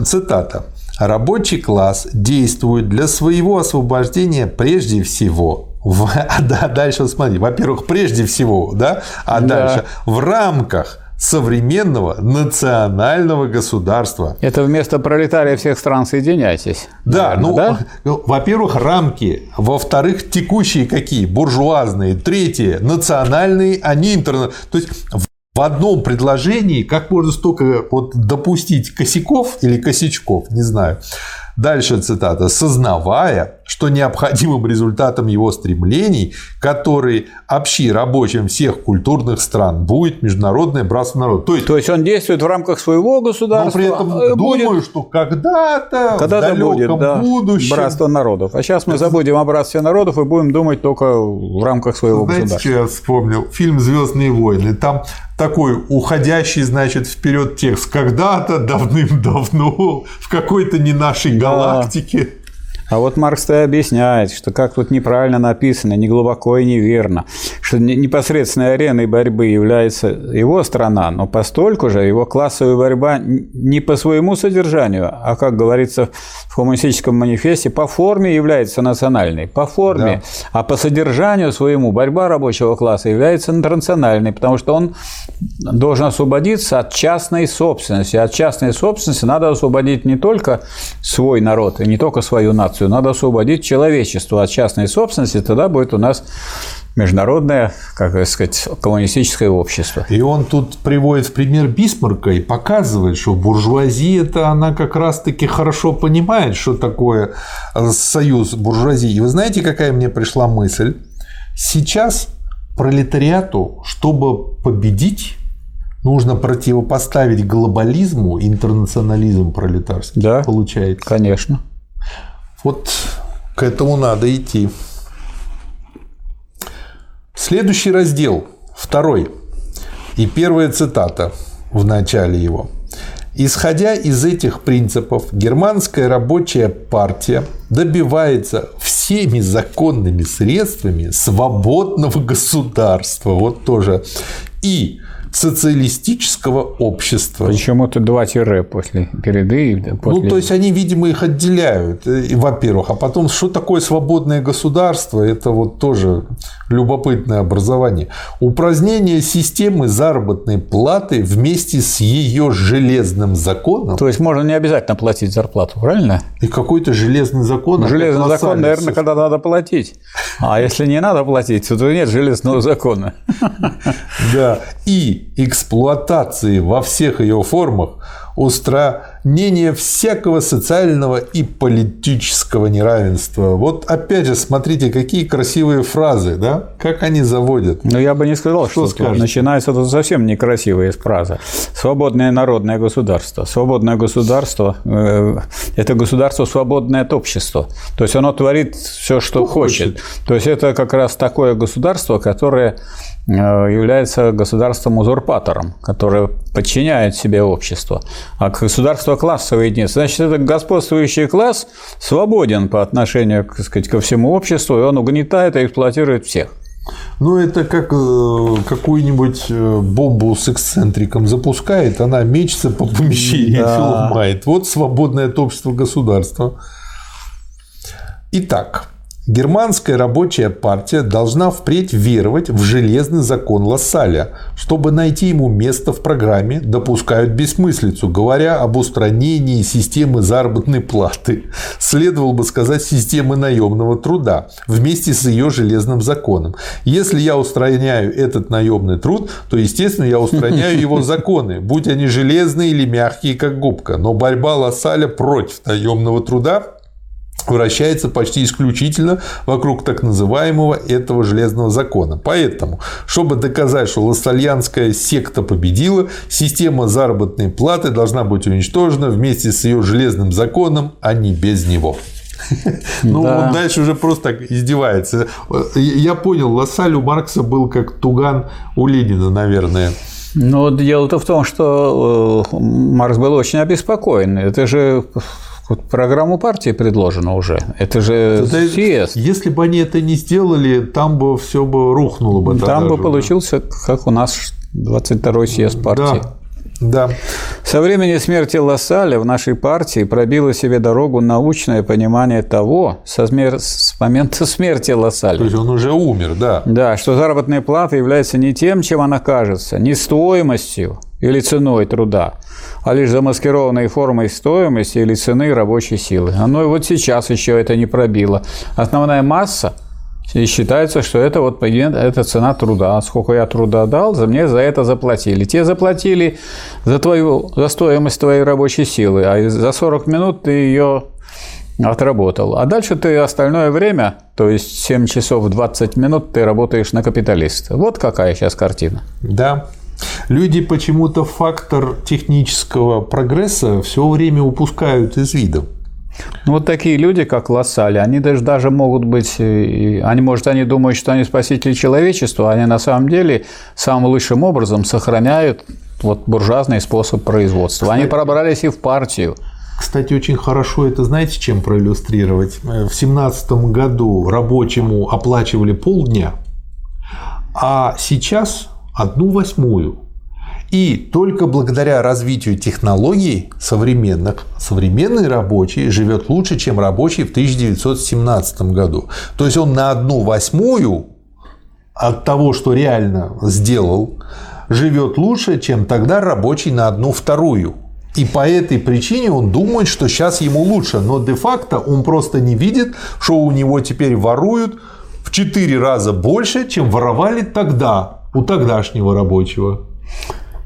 Цитата. Рабочий класс действует для своего освобождения прежде всего в, а дальше смотри, во-первых, прежде всего, да, а да. дальше в рамках современного национального государства. Это вместо пролетария всех стран соединяйтесь. Да, наверное, ну, да? Ну, во-первых, рамки, во-вторых, текущие какие? Буржуазные, третье, национальные, они интернет. То есть в одном предложении как можно столько вот допустить косяков или косячков, не знаю. Дальше цитата. «Сознавая, что необходимым результатом его стремлений, который общи рабочим всех культурных стран, будет международное братство народов». То есть, То есть он действует в рамках своего государства. Но при этом а, будет... думаю, что когда-то, когда в будет, да, будущем... Братство народов. А сейчас мы забудем о братстве народов и будем думать только в рамках своего Знаете, государства. что я вспомнил? Фильм «Звездные войны». Там такой уходящий, значит, вперед текст. Когда-то, давным-давно, в какой-то не нашей галактике. А вот Маркс-то объясняет, что как тут неправильно написано, не глубоко и неверно, что непосредственной ареной борьбы является его страна, но постольку же его классовая борьба не по своему содержанию, а, как говорится в коммунистическом манифесте, по форме является национальной, по форме, да. а по содержанию своему борьба рабочего класса является интернациональной, потому что он должен освободиться от частной собственности. От частной собственности надо освободить не только свой народ и не только свою нацию, информацию. Надо освободить человечество от частной собственности, тогда будет у нас международное, как сказать, коммунистическое общество. И он тут приводит в пример Бисмарка и показывает, что буржуазия-то она как раз-таки хорошо понимает, что такое э, союз буржуазии. И вы знаете, какая мне пришла мысль? Сейчас пролетариату, чтобы победить, нужно противопоставить глобализму интернационализм пролетарский. Да, получается. Конечно. Вот к этому надо идти. Следующий раздел, второй, и первая цитата в начале его. Исходя из этих принципов, германская рабочая партия добивается всеми законными средствами свободного государства. Вот тоже. И социалистического общества. Почему-то два тире после переды. После... Ну, то есть они, видимо, их отделяют, э, во-первых. А потом, что такое свободное государство, это вот тоже любопытное образование. Упразднение системы заработной платы вместе с ее железным законом. То есть можно не обязательно платить зарплату, правильно? И какой-то железный закон. Железный закон, наверное, когда надо платить. А если не надо платить, то нет железного закона. Да. И эксплуатации во всех ее формах устранение всякого социального и политического неравенства. Вот опять же, смотрите, какие красивые фразы, да? Как они заводят. Ну, я бы не сказал, что, что начинается тут совсем некрасивые фразы. Свободное народное государство. Свободное государство э, – это государство свободное от общества. То есть оно творит все, что, что хочет. хочет. То есть это как раз такое государство, которое э, является государством-узурпатором, которое подчиняет себе общество а государство классовой единицы. Значит, это господствующий класс свободен по отношению так сказать, ко всему обществу, и он угнетает и эксплуатирует всех. Ну, это как э, какую-нибудь э, бомбу с эксцентриком запускает, она мечется по помещению да. и ломает. Вот свободное общество государства. Итак, Германская рабочая партия должна впредь веровать в железный закон Лассаля. Чтобы найти ему место в программе, допускают бессмыслицу, говоря об устранении системы заработной платы. Следовало бы сказать системы наемного труда вместе с ее железным законом. Если я устраняю этот наемный труд, то, естественно, я устраняю его законы, будь они железные или мягкие, как губка. Но борьба Лассаля против наемного труда вращается почти исключительно вокруг так называемого этого железного закона. Поэтому, чтобы доказать, что лассальянская секта победила, система заработной платы должна быть уничтожена вместе с ее железным законом, а не без него. Ну, да. он дальше уже просто так издевается. Я понял, Лассаль у Маркса был как Туган у Ленина, наверное. Ну, дело-то в том, что э, Маркс был очень обеспокоен. Это же вот программу партии предложено уже. Это же Тогда, съезд. Если бы они это не сделали, там бы все бы рухнуло бы. Там бы получился, как у нас 22-й съезд партии. Да. Да. Со времени смерти Лассаля в нашей партии пробило себе дорогу научное понимание того, со смер... с момента смерти Лассаля. То есть он уже умер, да. Да, что заработная плата является не тем, чем она кажется, не стоимостью, или ценой труда, а лишь замаскированной формой стоимости или цены рабочей силы. Оно и вот сейчас еще это не пробило. Основная масса и считается, что это вот это цена труда. Сколько я труда дал, за мне за это заплатили. Те заплатили за, твою, за стоимость твоей рабочей силы, а за 40 минут ты ее отработал. А дальше ты остальное время, то есть 7 часов 20 минут, ты работаешь на капиталиста. Вот какая сейчас картина. Да. Люди почему-то фактор технического прогресса все время упускают из вида. Ну, вот такие люди, как Лассаль, они даже, даже могут быть, они, может, они думают, что они спасители человечества, а они на самом деле самым лучшим образом сохраняют вот буржуазный способ производства. Кстати, они пробрались и в партию. Кстати, очень хорошо это, знаете, чем проиллюстрировать? В семнадцатом году рабочему оплачивали полдня, а сейчас одну восьмую. И только благодаря развитию технологий современных, современный рабочий живет лучше, чем рабочий в 1917 году. То есть он на одну восьмую от того, что реально сделал, живет лучше, чем тогда рабочий на одну вторую. И по этой причине он думает, что сейчас ему лучше. Но де-факто он просто не видит, что у него теперь воруют в 4 раза больше, чем воровали тогда у тогдашнего рабочего.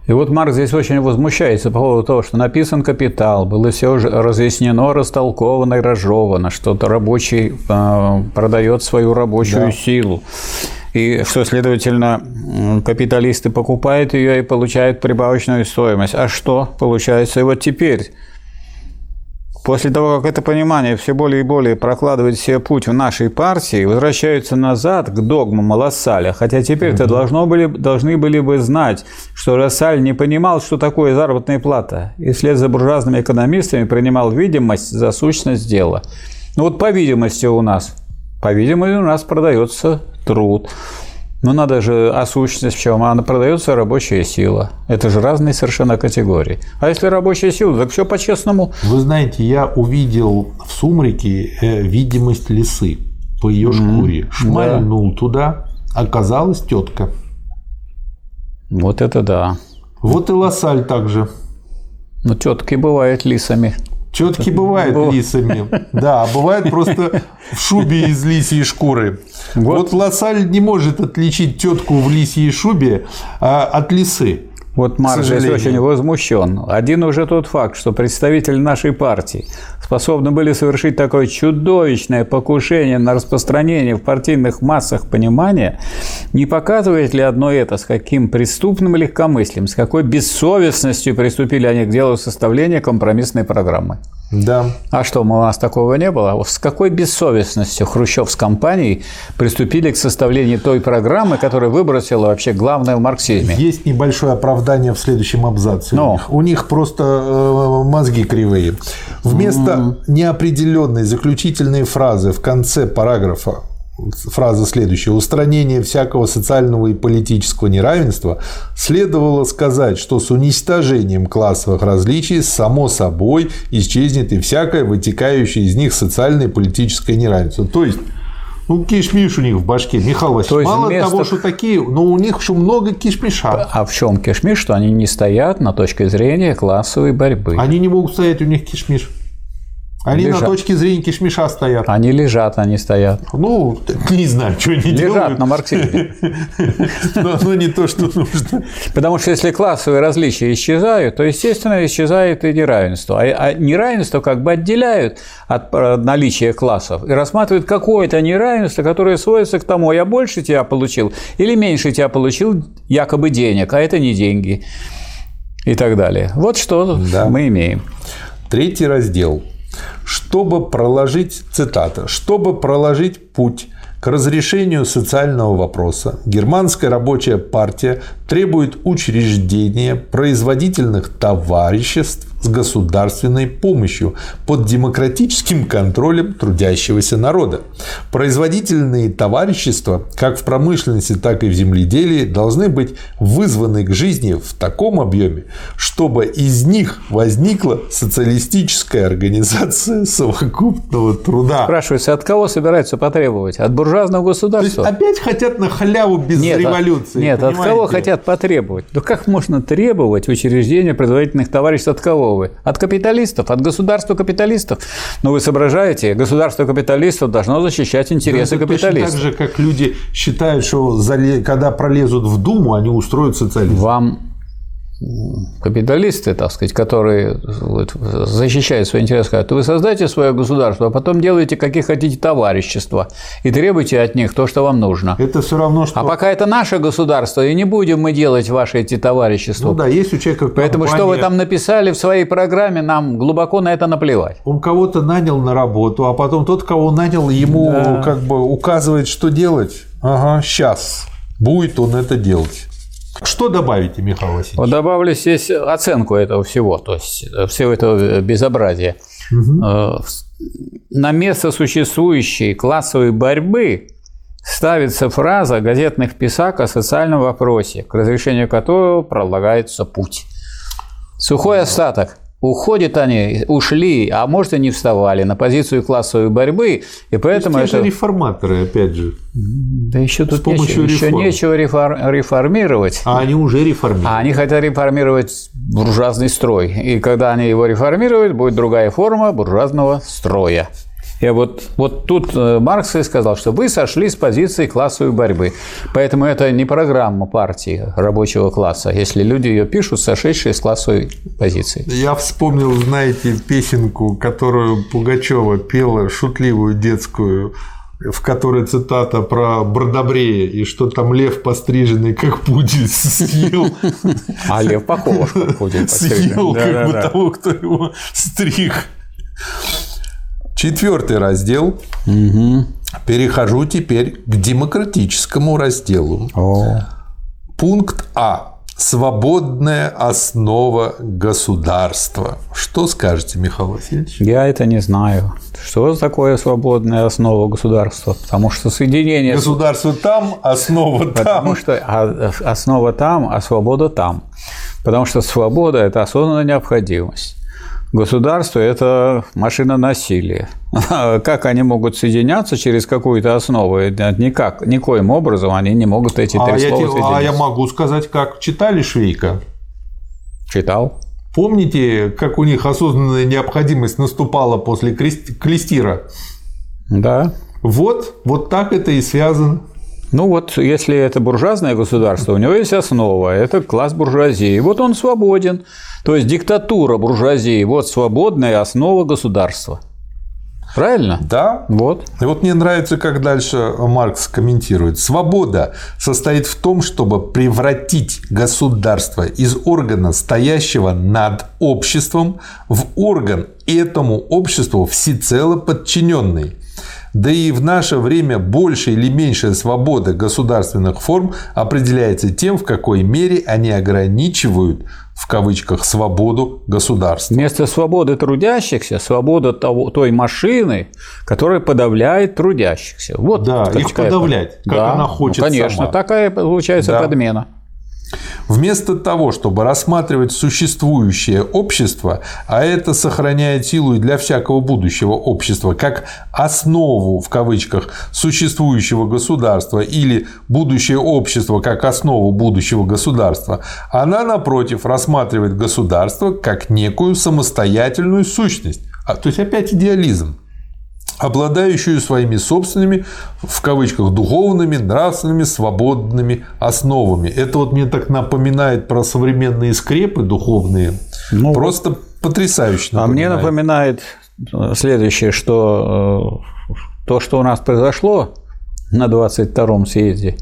И вот Марк здесь очень возмущается по поводу того, что написан капитал, было все разъяснено, растолковано и разжевано, что-то рабочий э, продает свою рабочую да. силу. И что, следовательно, капиталисты покупают ее и получают прибавочную стоимость. А что получается? И вот теперь После того, как это понимание все более и более прокладывает себе путь в нашей партии, возвращаются назад к догмам Лассаля. Хотя теперь-то должно были, должны были бы знать, что Лассаль не понимал, что такое заработная плата, и вслед за буржуазными экономистами принимал видимость за сущность дела. Ну вот по видимости у нас, по видимости у нас продается труд. Но надо же, а сущность в чем? Она продается рабочая сила. Это же разные совершенно категории. А если рабочая сила, так все по-честному. Вы знаете, я увидел в сумраке э, видимость лисы по ее mm-hmm. шкуре. Шмальнул да. туда, оказалась тетка. Вот это да. Вот и Лосаль также. Но тетки бывают лисами. Четки бывают Бог. лисами. Да, а бывает просто в шубе из лисьей шкуры. Вот, вот Лассаль не может отличить тетку в лисьей шубе а, от лисы. Вот здесь очень возмущен. Один уже тот факт, что представители нашей партии способны были совершить такое чудовищное покушение на распространение в партийных массах понимания, не показывает ли одно это, с каким преступным легкомыслием, с какой бессовестностью приступили они к делу составления компромиссной программы? Да. А что, у нас такого не было? С какой бессовестностью Хрущев с компанией приступили к составлению той программы, которая выбросила вообще главное в марксизме? Есть небольшое оправдание в следующем абзаце. Но. У них просто э, мозги кривые. Вместо mm-hmm. неопределенной заключительной фразы в конце параграфа фраза следующая. Устранение всякого социального и политического неравенства следовало сказать, что с уничтожением классовых различий само собой исчезнет и всякое вытекающее из них социальное и политическое неравенство. То есть ну, кишмиш у них в башке, Михаил Васильевич. Мало вместо... того, что такие, но у них еще много кишмиша. А в чем кишмиш? Что они не стоят на точке зрения классовой борьбы. Они не могут стоять, у них кишмиш. Они лежат. на точке зрения кишмиша стоят. Они лежат, они стоят. Ну, не знаю, что они лежат делают. Лежат на марксизме. Но не то, что нужно. Потому что если классовые различия исчезают, то, естественно, исчезает и неравенство. А, а неравенство как бы отделяют от наличия классов и рассматривают какое-то неравенство, которое сводится к тому, я больше тебя получил или меньше тебя получил якобы денег, а это не деньги и так далее. Вот что да. мы имеем. Третий раздел чтобы проложить, цитата, чтобы проложить путь к разрешению социального вопроса германская рабочая партия требует учреждения производительных товариществ с государственной помощью под демократическим контролем трудящегося народа. Производительные товарищества, как в промышленности, так и в земледелии, должны быть вызваны к жизни в таком объеме, чтобы из них возникла социалистическая организация совокупного труда. Спрашивается, от кого собираются потребовать? От буржуазного государства? То есть опять хотят на халяву без нет, революции. Нет, понимаете? от кого хотят потребовать? Ну как можно требовать учреждения производительных товариществ от кого вы? От капиталистов, от государства капиталистов. Но вы соображаете, государство капиталистов должно защищать интересы да, капиталистов. Точно так же, как люди считают, что когда пролезут в Думу, они устроят социализм. Вам капиталисты, так сказать, которые защищают свои интересы, говорят, вы создайте свое государство, а потом делайте какие хотите товарищества и требуйте от них то, что вам нужно. Это все равно, что... А пока это наше государство, и не будем мы делать ваши эти товарищества. Ну да, есть у человека компания... Поэтому что вы там написали в своей программе, нам глубоко на это наплевать. Он кого-то нанял на работу, а потом тот, кого нанял, ему да. как бы указывает, что делать. Ага, сейчас будет он это делать. Что добавите, Михаил Васильевич? Вот добавлю здесь оценку этого всего, то есть э, всего этого безобразия. Угу. На место существующей классовой борьбы ставится фраза газетных писак о социальном вопросе, к разрешению которого пролагается путь. Сухой остаток – Уходят они, ушли, а может и не вставали на позицию классовой борьбы, и поэтому это... реформаторы, опять же. Да еще тут нечего, еще нечего реформировать. А они уже реформируют. А они хотят реформировать буржуазный строй. И когда они его реформируют, будет другая форма буржуазного строя. И вот, вот тут э, Маркс и сказал, что вы сошли с позиции классовой борьбы. Поэтому это не программа партии рабочего класса, если люди ее пишут, сошедшие с классовой позиции. Я вспомнил, знаете, песенку, которую Пугачева пела, шутливую детскую, в которой цитата про Бродобрея, и что там лев постриженный, как пудель, съел. А лев похож, как пудель Съел как бы того, кто его стриг. Четвертый раздел. Угу. Перехожу теперь к демократическому разделу. О. Пункт А. Свободная основа государства. Что скажете, Михаил Васильевич? Я это не знаю. Что такое свободная основа государства? Потому что соединение... Государство там, основа там. Потому что а, основа там, а свобода там. Потому что свобода – это осознанная необходимость. Государство – это машина насилия. Как они могут соединяться через какую-то основу? Никак, никоим образом они не могут эти а три я слова те, соединить. А я могу сказать, как читали Швейка? Читал. Помните, как у них осознанная необходимость наступала после клестира? Да. Вот, вот так это и связано. Ну вот, если это буржуазное государство, у него есть основа, это класс буржуазии. Вот он свободен. То есть диктатура буржуазии, вот свободная основа государства. Правильно? Да. Вот. И вот мне нравится, как дальше Маркс комментирует. Свобода состоит в том, чтобы превратить государство из органа, стоящего над обществом, в орган этому обществу всецело подчиненный. Да и в наше время большая или меньшая свобода государственных форм определяется тем, в какой мере они ограничивают в кавычках свободу государства. Вместо свободы трудящихся свобода того, той машины, которая подавляет трудящихся. Вот да, их подавлять, как да, она хочет ну, конечно, сама. такая получается да. подмена. Вместо того, чтобы рассматривать существующее общество, а это сохраняет силу и для всякого будущего общества, как основу, в кавычках, существующего государства или будущее общество как основу будущего государства, она, напротив, рассматривает государство как некую самостоятельную сущность. А, то есть опять идеализм обладающую своими собственными, в кавычках, духовными, нравственными, свободными основами. Это вот мне так напоминает про современные скрепы духовные. Ну, Просто потрясающе напоминает. А мне напоминает э, следующее, что э, то, что у нас произошло на 22-м съезде,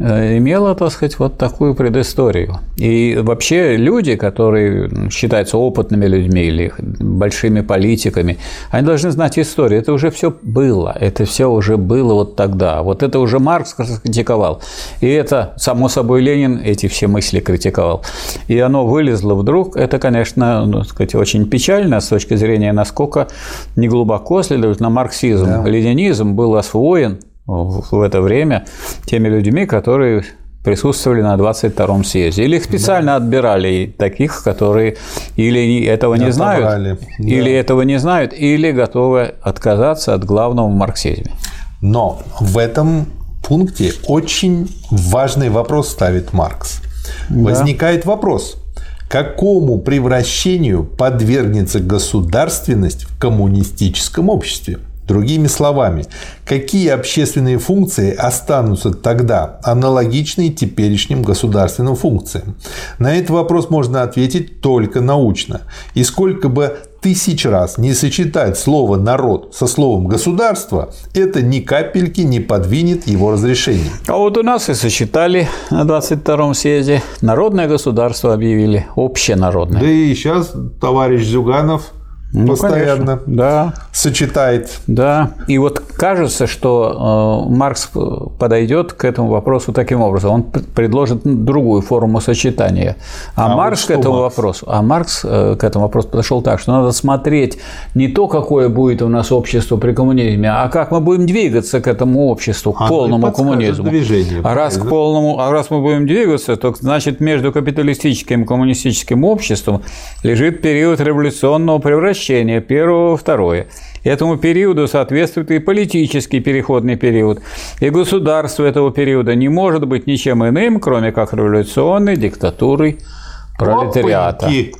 имела, так сказать, вот такую предысторию. И вообще люди, которые считаются опытными людьми или большими политиками, они должны знать историю. Это уже все было, это все уже было вот тогда. Вот это уже Маркс критиковал. И это, само собой, Ленин эти все мысли критиковал. И оно вылезло вдруг. Это, конечно, ну, сказать, очень печально с точки зрения, насколько неглубоко, следовательно, марксизм, да. ленинизм был освоен в это время теми людьми, которые присутствовали на 22-м съезде. Или их специально да. отбирали таких, которые или этого не знают, да. или этого не знают, или готовы отказаться от главного в марксизме. Но в этом пункте очень важный вопрос ставит Маркс. Да. Возникает вопрос, какому превращению подвергнется государственность в коммунистическом обществе? Другими словами, какие общественные функции останутся тогда аналогичные теперешним государственным функциям? На этот вопрос можно ответить только научно. И сколько бы тысяч раз не сочетать слово «народ» со словом «государство», это ни капельки не подвинет его разрешение. А вот у нас и сочетали на 22-м съезде. Народное государство объявили, общенародное. Да и сейчас товарищ Зюганов ну, постоянно конечно. да. сочетает. Да. И вот кажется, что э, Маркс подойдет к этому вопросу таким образом. Он предложит другую форму сочетания. А, а Маркс вот к этому Маркс? вопросу, а Маркс э, к этому вопросу подошел так, что надо смотреть не то, какое будет у нас общество при коммунизме, а как мы будем двигаться к этому обществу, к а полному коммунизму. Движение, а раз к полному, а раз мы будем двигаться, то значит между капиталистическим и коммунистическим обществом лежит период революционного превращения обращения первого второе. Этому периоду соответствует и политический переходный период. И государство этого периода не может быть ничем иным, кроме как революционной диктатурой пролетариата. Опаньки.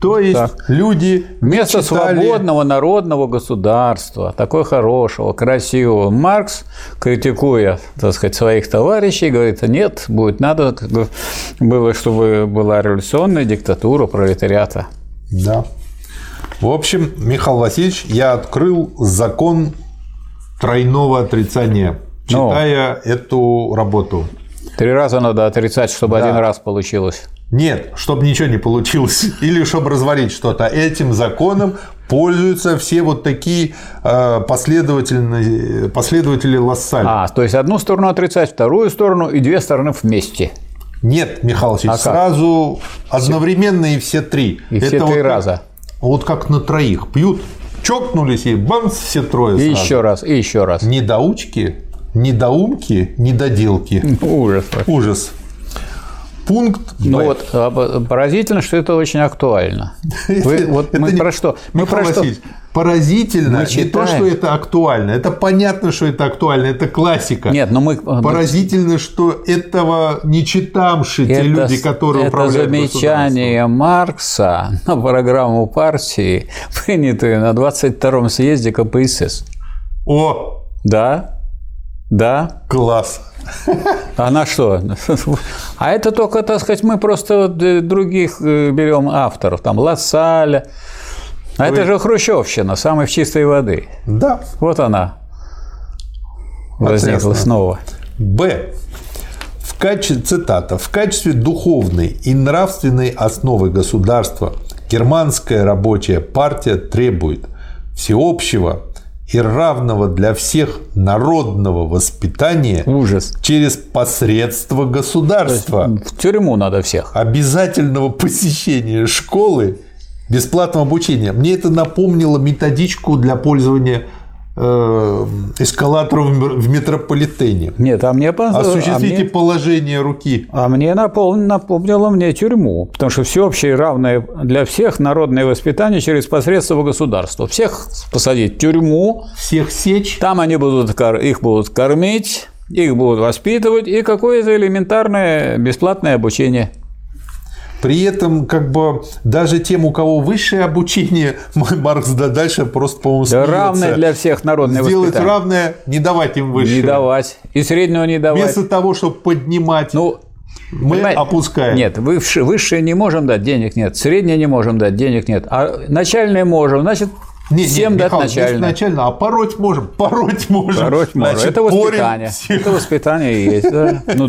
То есть так. люди вместо читали... свободного народного государства, такой хорошего, красивого, Маркс, критикуя, так сказать, своих товарищей, говорит, нет, будет надо, было, чтобы была революционная диктатура пролетариата. Да. В общем, Михаил Васильевич, я открыл закон тройного отрицания, читая ну, эту работу. Три раза надо отрицать, чтобы да. один раз получилось. Нет, чтобы ничего не получилось. Или чтобы развалить что-то. Этим законом пользуются все вот такие э, последовательные, последователи Лассаль. А, то есть одну сторону отрицать, вторую сторону и две стороны вместе. Нет, Михаил Васильевич, а сразу одновременно и все три. И Это все три вот, раза. Вот как на троих пьют, чокнулись и бамс, все трое И сразу. еще раз, и еще раз. Недоучки, недоумки, недоделки. Ужас. Ужас. Пункт Ну вот а, поразительно, что это очень актуально. Вы, вот мы про что? Мы про что? Поразительно мы не то, что это актуально. Это понятно, что это актуально. Это классика. Нет, но мы поразительно, что этого не читамши те люди, которые это управляют замечание Маркса на программу партии, принятую на 22-м съезде КПСС. О, да, да. Класс. Она что? А это только, так сказать, мы просто других э, берем авторов, там Лассаля. А Вы... это же Хрущевщина, самой в чистой воды. Да. Вот она возникла снова. Б. В качестве, цитата, в качестве духовной и нравственной основы государства германская рабочая партия требует всеобщего и равного для всех народного воспитания Ужас. через посредство государства. В тюрьму надо всех. Обязательного посещения школы, бесплатного обучения. Мне это напомнило методичку для пользования Э, эскалаторов в метрополитене. Нет, а мне Осуществите а мне... положение руки. А мне напомнило, напомнило мне тюрьму, потому что всеобщее равное для всех народное воспитание через посредство государства. Всех посадить в тюрьму. Всех сечь. Там они будут, их будут кормить, их будут воспитывать, и какое-то элементарное бесплатное обучение. При этом, как бы, даже тем, у кого высшее обучение, Маркс да дальше просто, по-моему, да равное для всех народное Сделать воспитание. равное, не давать им высшее. Не давать. И среднего не давать. Вместо того, чтобы поднимать, ну, мы Понимаете? опускаем. Нет, высшее, высшее не можем дать, денег нет. Среднее не можем дать, денег нет. А начальное можем, значит, Не, Всем не, дать Михаил, начально. начально. А пороть можем. Пороть можем. Пороть можем. Значит, это воспитание. Всех. Это воспитание есть. Да? Ну,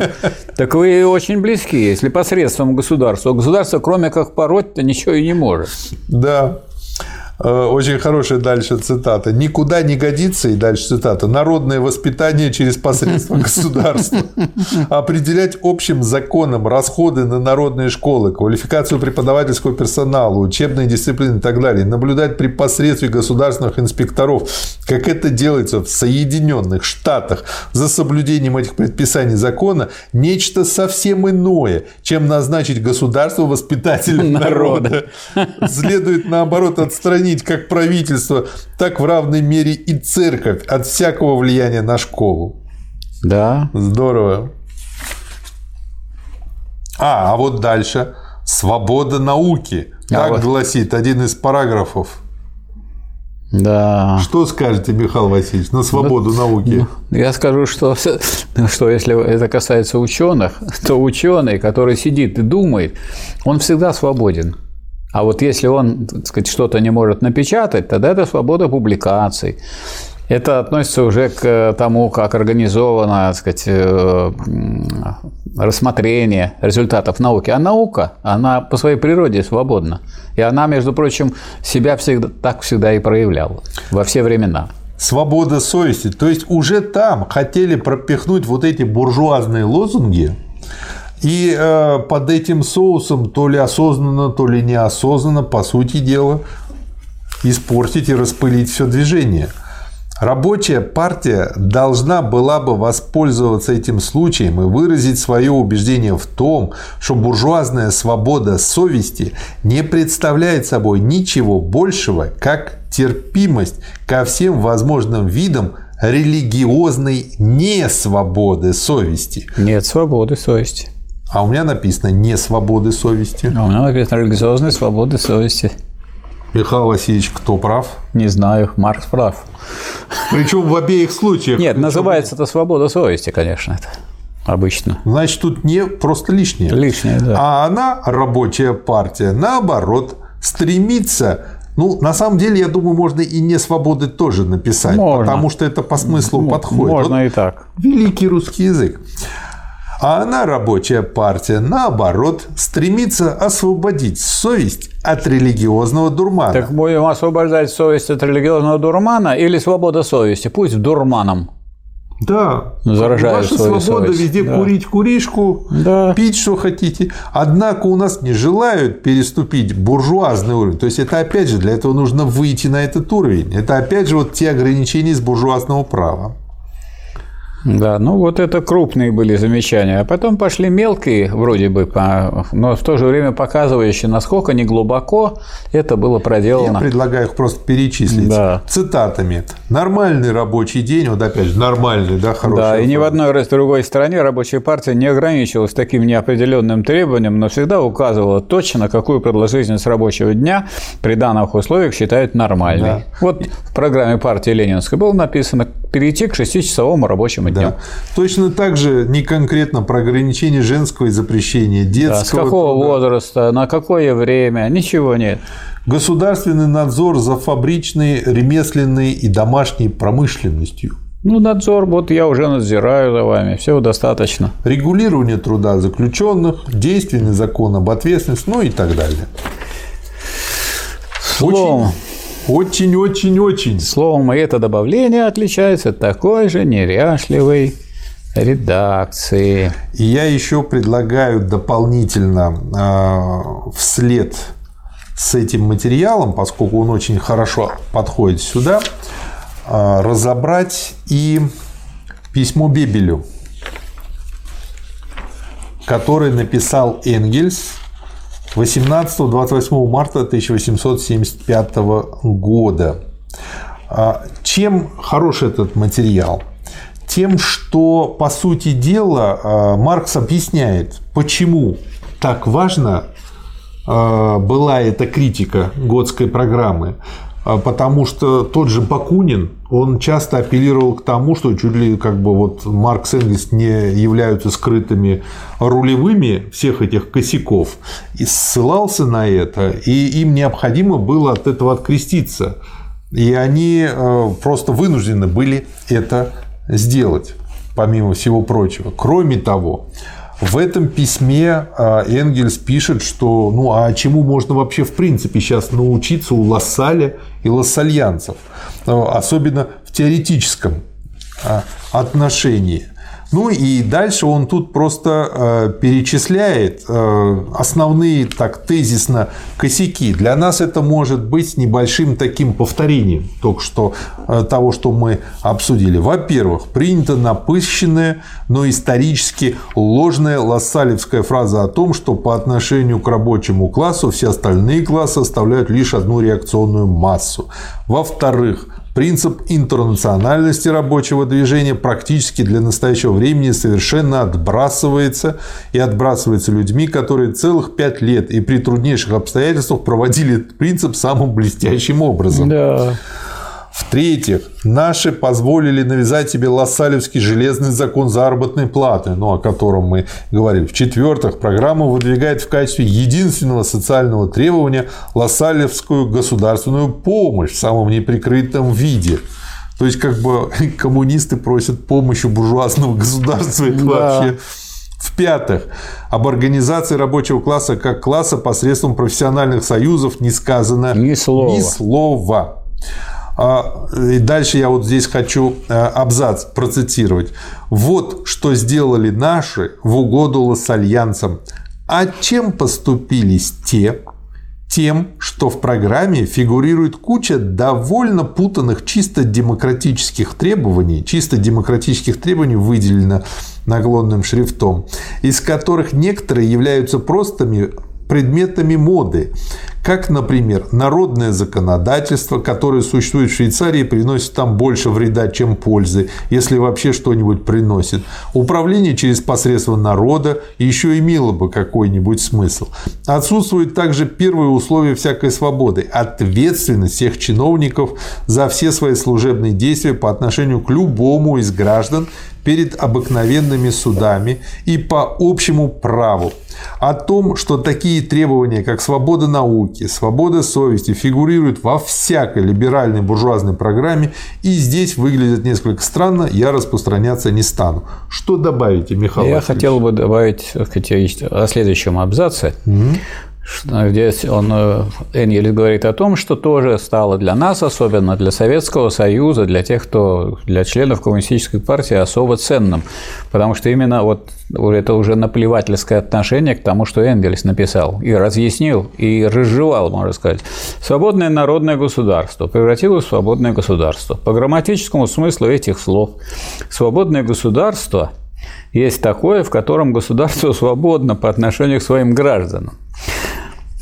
так вы очень близки, если посредством государства. Государство, кроме как пороть-то, ничего и не может. Да. Э, очень хорошая дальше цитата. «Никуда не годится», и дальше цитата, «народное воспитание через посредство государства. Определять общим законом расходы на народные школы, квалификацию преподавательского персонала, учебные дисциплины и так далее. Наблюдать при посредстве государственных инспекторов, как это делается в Соединенных Штатах за соблюдением этих предписаний закона, нечто совсем иное, чем назначить государство воспитателем народа. Следует, наоборот, отстранить отстранить как правительство, так в равной мере и церковь от всякого влияния на школу. Да. Здорово. А, а вот дальше. Свобода науки. Так а вот... гласит один из параграфов. Да. Что скажете, Михаил Васильевич, на свободу ну, науки? Ну, я скажу, что, что если это касается ученых, то ученый, который сидит и думает, он всегда свободен. А вот если он, так сказать, что-то не может напечатать, тогда это свобода публикаций. Это относится уже к тому, как организовано так сказать, э, рассмотрение результатов науки. А наука, она по своей природе свободна. И она, между прочим, себя всегда, так всегда и проявляла во все времена. Свобода совести. То есть уже там хотели пропихнуть вот эти буржуазные лозунги, и э, под этим соусом, то ли осознанно, то ли неосознанно, по сути дела, испортить и распылить все движение. Рабочая партия должна была бы воспользоваться этим случаем и выразить свое убеждение в том, что буржуазная свобода совести не представляет собой ничего большего, как терпимость ко всем возможным видам религиозной несвободы совести. Нет свободы совести. А у меня написано «не свободы совести». А у меня написано «религиозной свободы совести». Михаил Васильевич, кто прав? Не знаю, Маркс прав. Причем в обеих случаях. Нет, Причем... называется это свобода совести, конечно, это обычно. Значит, тут не просто лишнее. Лишнее, да. А она, рабочая партия, наоборот, стремится ну, на самом деле, я думаю, можно и не свободы тоже написать, можно. потому что это по смыслу подходит. Можно вот и так. Великий русский язык. А она, рабочая партия, наоборот, стремится освободить совесть от религиозного дурмана. Так будем освобождать совесть от религиозного дурмана или свобода совести? Пусть дурманом. Да. Заражает Ваша свобода совесть. везде да. курить куришку, да. пить что хотите. Однако у нас не желают переступить буржуазный уровень. То есть это опять же для этого нужно выйти на этот уровень. Это опять же вот те ограничения из буржуазного права. Да, ну вот это крупные были замечания. А потом пошли мелкие, вроде бы, но в то же время показывающие, насколько неглубоко это было проделано. Я предлагаю их просто перечислить да. цитатами. Нормальный рабочий день, вот опять же, нормальный, да, хороший. Да, и ни в одной раз другой стране рабочая партия не ограничивалась таким неопределенным требованием, но всегда указывала точно, какую продолжительность рабочего дня при данных условиях считают нормальной. Да. Вот в программе партии Ленинской было написано перейти к шестичасовому рабочему дню. Да. Точно так же не конкретно про ограничение женского и запрещения детского. Да, с какого труда. возраста, на какое время, ничего нет. Государственный надзор за фабричной, ремесленной и домашней промышленностью. Ну, надзор, вот я уже надзираю за вами, всего достаточно. Регулирование труда заключенных, действенный закон об ответственности, ну и так далее. Словом, Очень очень-очень-очень. Словом, это добавление отличается от такой же неряшливой редакции. И я еще предлагаю дополнительно э, вслед с этим материалом, поскольку он очень хорошо подходит сюда, э, разобрать и письмо Бебелю, которое написал Энгельс 18-28 марта 1875 года. А, чем хорош этот материал? Тем, что, по сути дела, а, Маркс объясняет, почему так важно а, была эта критика Готской программы. А, потому что тот же Бакунин, он часто апеллировал к тому, что чуть ли как бы вот Маркс и Энгельс не являются скрытыми рулевыми всех этих косяков, и ссылался на это, и им необходимо было от этого откреститься. И они э, просто вынуждены были это сделать, помимо всего прочего. Кроме того, в этом письме э, Энгельс пишет, что ну а чему можно вообще в принципе сейчас научиться у Лассаля и лассальянцев, особенно в теоретическом отношении. Ну и дальше он тут просто э, перечисляет э, основные так тезисно косяки. Для нас это может быть небольшим таким повторением только что э, того, что мы обсудили. Во-первых, принята напыщенная, но исторически ложная лассалевская фраза о том, что по отношению к рабочему классу все остальные классы составляют лишь одну реакционную массу. Во-вторых, Принцип интернациональности рабочего движения практически для настоящего времени совершенно отбрасывается и отбрасывается людьми, которые целых пять лет и при труднейших обстоятельствах проводили этот принцип самым блестящим образом. Да. В-третьих, наши позволили навязать себе лассалевский железный закон заработной платы, ну, о котором мы говорили. В-четвертых, программа выдвигает в качестве единственного социального требования лассалевскую государственную помощь в самом неприкрытом виде. То есть, как бы коммунисты просят помощи буржуазного государства. Это да. вообще в-пятых, об организации рабочего класса как класса посредством профессиональных союзов не сказано ни слова. Ни слова. А, и дальше я вот здесь хочу э, абзац процитировать. Вот что сделали наши в угоду лассальянцам. А чем поступились те? Тем, что в программе фигурирует куча довольно путанных чисто демократических требований, чисто демократических требований выделено наглонным шрифтом, из которых некоторые являются простыми предметами моды, как, например, народное законодательство, которое существует в Швейцарии, приносит там больше вреда, чем пользы, если вообще что-нибудь приносит. Управление через посредство народа еще имело бы какой-нибудь смысл. Отсутствует также первое условие всякой свободы – ответственность всех чиновников за все свои служебные действия по отношению к любому из граждан перед обыкновенными судами и по общему праву. О том, что такие требования, как свобода науки, свобода совести фигурируют во всякой либеральной буржуазной программе и здесь выглядят несколько странно, я распространяться не стану. Что добавите, Михаил Я Васильевич? хотел бы добавить о следующем абзаце. Угу Здесь он, э, Энгельс говорит о том, что тоже стало для нас, особенно для Советского Союза, для тех, кто для членов Коммунистической партии особо ценным. Потому что именно вот это уже наплевательское отношение к тому, что Энгельс написал и разъяснил, и разжевал, можно сказать. Свободное народное государство превратилось в свободное государство. По грамматическому смыслу этих слов свободное государство есть такое, в котором государство свободно по отношению к своим гражданам.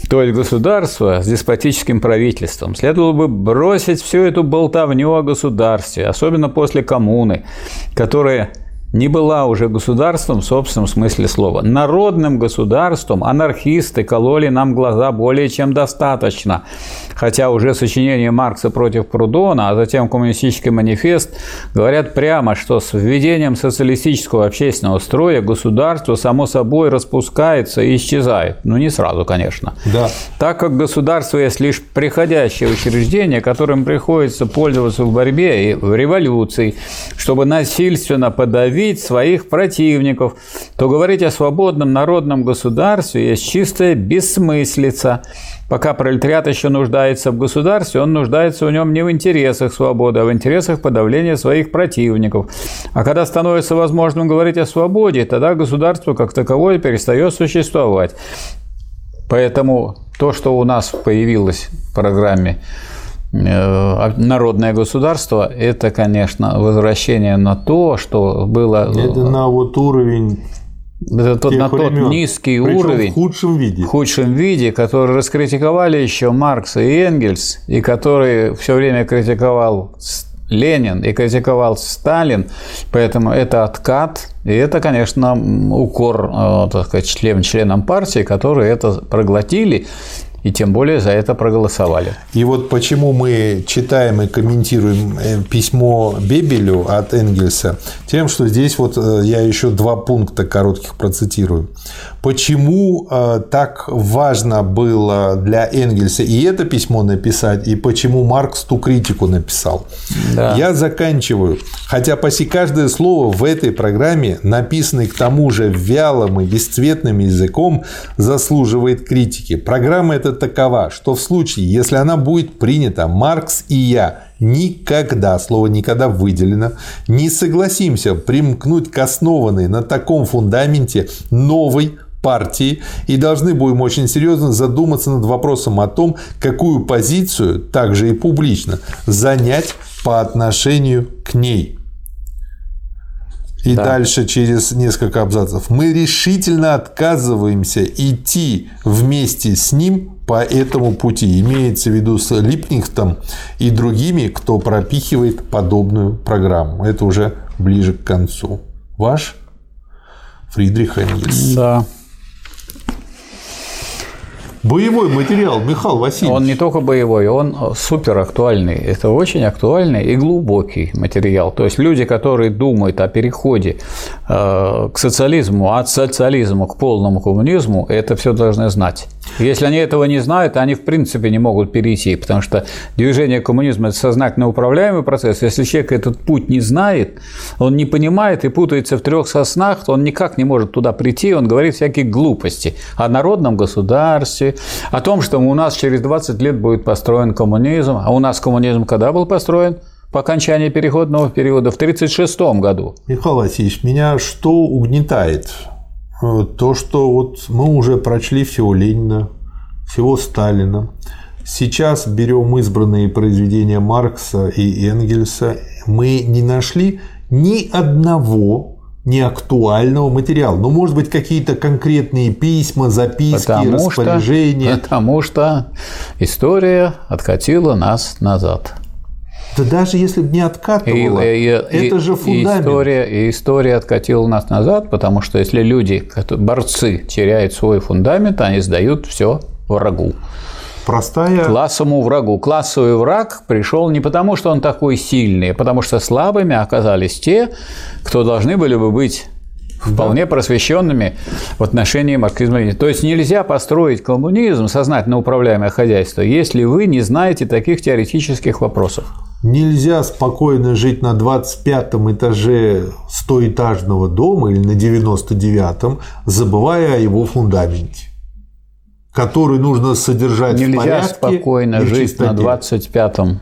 То есть государство с деспотическим правительством следовало бы бросить всю эту болтовню о государстве, особенно после коммуны, которая не была уже государством в собственном смысле слова. Народным государством анархисты кололи нам глаза более чем достаточно. Хотя уже сочинение Маркса против Прудона, а затем коммунистический манифест говорят прямо, что с введением социалистического общественного строя государство само собой распускается и исчезает. Ну, не сразу, конечно. Да. Так как государство есть лишь приходящее учреждение, которым приходится пользоваться в борьбе и в революции, чтобы насильственно подавить удавить своих противников, то говорить о свободном народном государстве есть чистая бессмыслица. Пока пролетариат еще нуждается в государстве, он нуждается в нем не в интересах свободы, а в интересах подавления своих противников. А когда становится возможным говорить о свободе, тогда государство как таковое перестает существовать. Поэтому то, что у нас появилось в программе народное государство – это, конечно, возвращение на то, что было… Это на вот уровень это тот, на тот низкий Причем уровень, в худшем виде. В худшем виде, который раскритиковали еще Маркс и Энгельс, и который все время критиковал Ленин и критиковал Сталин, поэтому это откат, и это, конечно, укор э, так сказать, член, членам партии, которые это проглотили и тем более за это проголосовали. И вот почему мы читаем и комментируем э, письмо Бебелю от Энгельса, тем, что здесь вот э, я еще два пункта коротких процитирую. Почему э, так важно было для Энгельса и это письмо написать, и почему Маркс ту критику написал. Да. Я заканчиваю. Хотя почти каждое слово в этой программе, написанное к тому же вялым и бесцветным языком, заслуживает критики. Программа эта такова, что в случае, если она будет принята, Маркс и я никогда, слово никогда выделено, не согласимся примкнуть к основанной на таком фундаменте новой партии и должны будем очень серьезно задуматься над вопросом о том, какую позицию, также и публично, занять по отношению к ней. И да. дальше через несколько абзацев. Мы решительно отказываемся идти вместе с ним по этому пути. Имеется в виду с Липнихтом и другими, кто пропихивает подобную программу. Это уже ближе к концу. Ваш Фридрих Энгельс. Да. Боевой материал, Михаил Васильевич. Он не только боевой, он супер актуальный. Это очень актуальный и глубокий материал. То есть люди, которые думают о переходе э, к социализму, от социализма к полному коммунизму, это все должны знать. Если они этого не знают, они в принципе не могут перейти, потому что движение коммунизма – это сознательно управляемый процесс. Если человек этот путь не знает, он не понимает и путается в трех соснах, то он никак не может туда прийти, он говорит всякие глупости о народном государстве, о том, что у нас через 20 лет будет построен коммунизм, а у нас коммунизм когда был построен? по окончании переходного периода в 1936 году. Михаил Васильевич, меня что угнетает? Э, то, что вот мы уже прочли всего Ленина, всего Сталина. Сейчас берем избранные произведения Маркса и Энгельса. Мы не нашли ни одного неактуального материала. Ну, может быть, какие-то конкретные письма, записки, потому распоряжения. Что, потому что история откатила нас назад. Да даже если бы не откатывала, и, и, это же фундамент. И история, и история откатила нас назад, потому что если люди, борцы, теряют свой фундамент, они сдают все врагу. Простая... Классовому врагу. Классовый враг пришел не потому, что он такой сильный, а потому что слабыми оказались те, кто должны были бы быть вполне просвещенными в отношении марксизма. То есть нельзя построить коммунизм, сознательно управляемое хозяйство, если вы не знаете таких теоретических вопросов. Нельзя спокойно жить на 25 этаже стоэтажного дома или на 99-м, забывая о его фундаменте который нужно содержать Нельзя в порядке. Нельзя спокойно жить на 25-м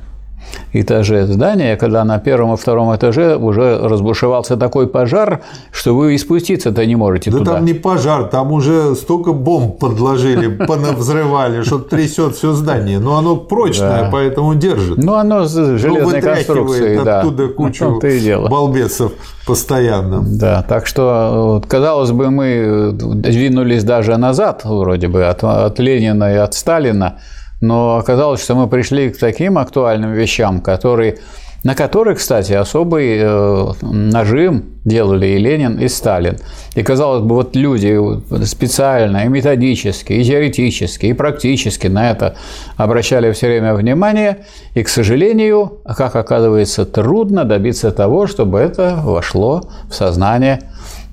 этаже здания, когда на первом и втором этаже уже разбушевался такой пожар, что вы и спуститься-то не можете да туда. там не пожар, там уже столько бомб подложили, понавзрывали, что трясет все здание. Но оно прочное, да. поэтому держит. Ну, оно с железной ну, конструкцией, да. оттуда кучу балбесов постоянно. Да, так что, казалось бы, мы двинулись даже назад, вроде бы, от, от Ленина и от Сталина, но оказалось, что мы пришли к таким актуальным вещам, которые, на которые, кстати, особый э, нажим делали и Ленин, и Сталин. И, казалось бы, вот люди специально и методически, и теоретически, и практически на это обращали все время внимание, и, к сожалению, как оказывается, трудно добиться того, чтобы это вошло в сознание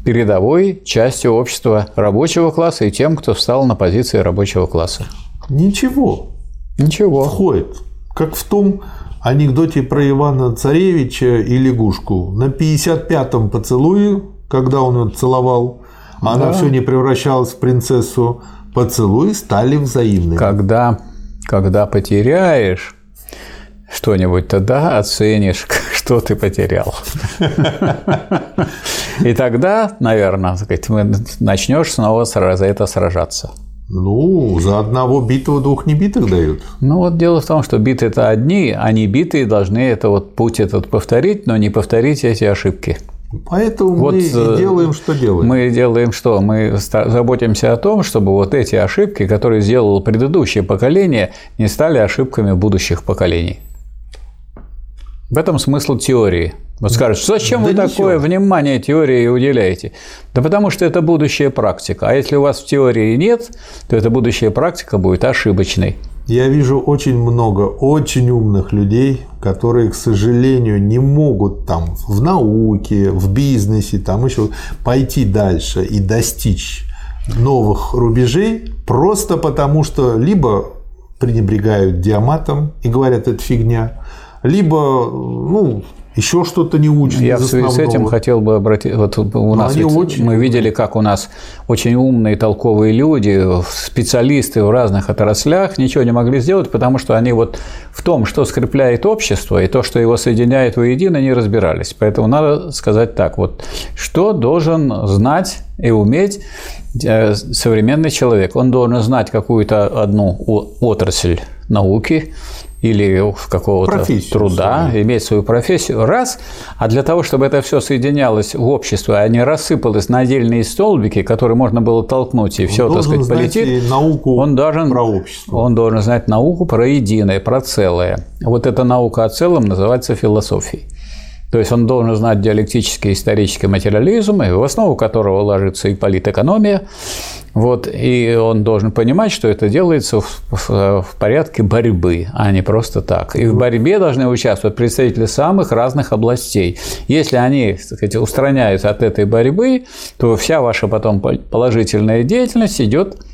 передовой части общества рабочего класса и тем, кто встал на позиции рабочего класса. Ничего. Ничего. Входит. Как в том анекдоте про Ивана Царевича и лягушку. На 55-м поцелуе, когда он ее целовал, да. она все не превращалась в принцессу, поцелуи стали взаимными. Когда, когда потеряешь что-нибудь, тогда оценишь, что ты потерял. И тогда, наверное, начнешь снова за это сражаться. Ну, за одного битого двух небитых дают. Ну, вот дело в том, что биты – это одни, а не битые должны это вот путь этот повторить, но не повторить эти ошибки. Поэтому вот мы и э, делаем, что делаем. Мы делаем что? Мы заботимся о том, чтобы вот эти ошибки, которые сделало предыдущее поколение, не стали ошибками будущих поколений. В этом смысл теории – Вот скажут, зачем да вы ничего. такое внимание теории уделяете? Да потому что это будущая практика. А если у вас в теории нет, то эта будущая практика будет ошибочной. Я вижу очень много очень умных людей, которые, к сожалению, не могут там в науке, в бизнесе, там еще пойти дальше и достичь новых рубежей, просто потому что либо пренебрегают диаматом и говорят, это фигня, либо ну, еще что-то не учат. Я в связи с этим хотел бы обратить. Вот у Но нас очень... мы видели, как у нас очень умные, толковые люди, специалисты в разных отраслях ничего не могли сделать, потому что они вот в том, что скрепляет общество, и то, что его соединяет воедино, не разбирались. Поэтому надо сказать так: вот что должен знать и уметь э, современный человек. Он должен знать какую-то одну отрасль науки, или какого-то труда, свою. иметь свою профессию, раз, а для того, чтобы это все соединялось в общество, а не рассыпалось на отдельные столбики, которые можно было толкнуть, и все, так сказать, полетит, науку он должен, про общество. Он должен знать науку про единое, про целое. Вот эта наука о целом называется философией. То есть он должен знать диалектический исторический материализм, в основу которого ложится и политэкономия, вот, и он должен понимать, что это делается в, в, в порядке борьбы, а не просто так. И в борьбе должны участвовать представители самых разных областей. Если они так сказать, устраняются от этой борьбы, то вся ваша потом положительная деятельность идет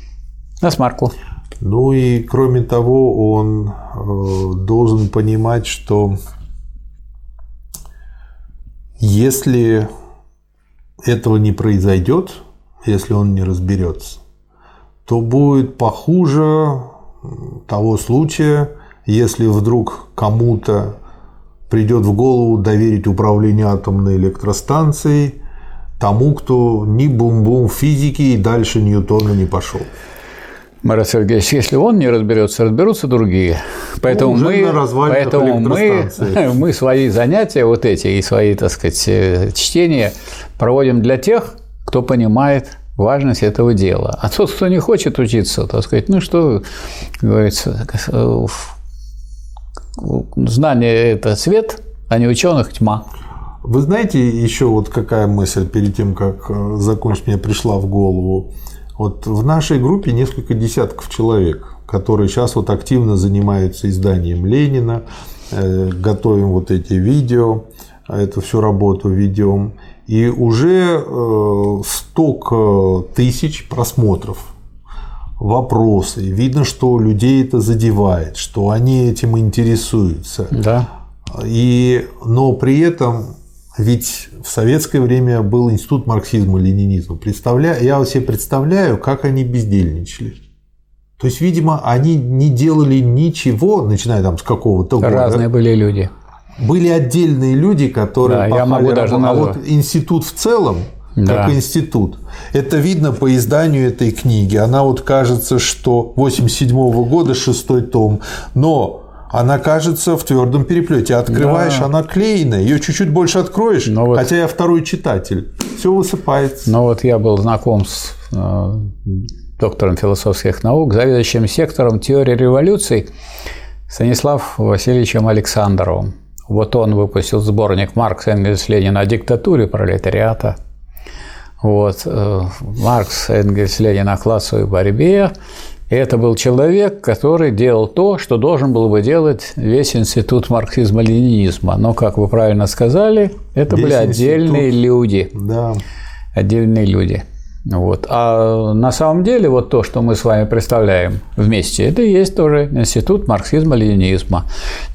на смарку. Ну и кроме того, он э, должен понимать, что если этого не произойдет, если он не разберется, то будет похуже того случая, если вдруг кому-то придет в голову доверить управление атомной электростанцией тому, кто ни бум-бум физики и дальше Ньютона не пошел. Марат Сергеевич, если он не разберется, разберутся другие. Поэтому, ну, мы, поэтому мы, мы свои занятия вот эти и свои, так сказать, э, чтения проводим для тех, кто понимает важность этого дела. А тот, кто не хочет учиться, так сказать, ну что, говорится, знание – это свет, а не ученых – тьма. Вы знаете, еще вот какая мысль перед тем, как э, закончить, мне пришла в голову. Вот в нашей группе несколько десятков человек, которые сейчас вот активно занимаются изданием Ленина, э, готовим вот эти видео, эту всю работу ведем, и уже э, столько тысяч просмотров вопросы. Видно, что людей это задевает, что они этим интересуются. Да. И, но при этом ведь в советское время был институт марксизма-ленинизма. Представляю, я себе представляю, как они бездельничали. То есть, видимо, они не делали ничего, начиная там с какого-то года. Разные были люди. Были отдельные люди, которые да, я могу даже А вот институт в целом, да. как институт. Это видно по изданию этой книги. Она вот кажется, что 87 -го года шестой том, но она кажется в твердом переплете. Открываешь, да. она клеенная, ее чуть-чуть больше откроешь, Но вот... хотя я второй читатель. Все высыпается. Но вот я был знаком с э, доктором философских наук, заведующим сектором теории революций Станислав Васильевичем Александровым. Вот он выпустил сборник «Маркс, Энгельс, Ленин о диктатуре пролетариата». Вот, э, Маркс, Энгельс, Ленин о классовой борьбе. И это был человек, который делал то, что должен был бы делать весь институт марксизма-ленинизма. Но, как вы правильно сказали, это весь были отдельные институт. люди. Да. Отдельные люди. Вот. А на самом деле вот то, что мы с вами представляем вместе, это и есть тоже институт марксизма-ленинизма.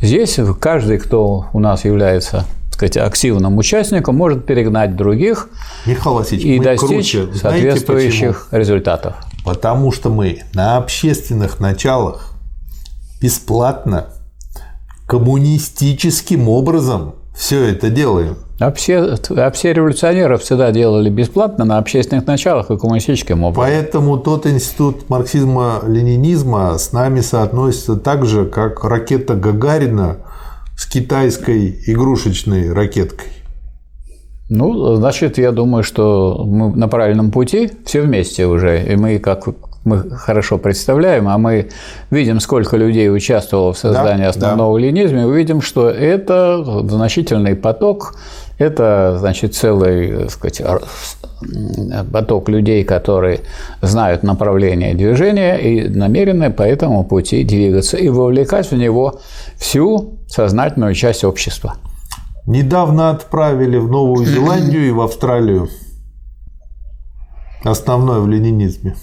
Здесь каждый, кто у нас является сказать, активным участником, может перегнать других Михаил и достичь круче. соответствующих почему? результатов. Потому что мы на общественных началах бесплатно, коммунистическим образом все это делаем. А все, а все революционеры всегда делали бесплатно на общественных началах и коммунистическим образом. Поэтому тот институт марксизма-ленинизма с нами соотносится так же, как ракета Гагарина с китайской игрушечной ракеткой. Ну, значит, я думаю, что мы на правильном пути все вместе уже. И мы, как мы хорошо представляем, а мы видим, сколько людей участвовало в создании да, основного да. ленизма, мы видим, что это значительный поток, это, значит, целый, так сказать, поток людей, которые знают направление движения и намерены по этому пути двигаться и вовлекать в него всю сознательную часть общества. Недавно отправили в Новую Зеландию и в Австралию. Основное в ленинизме.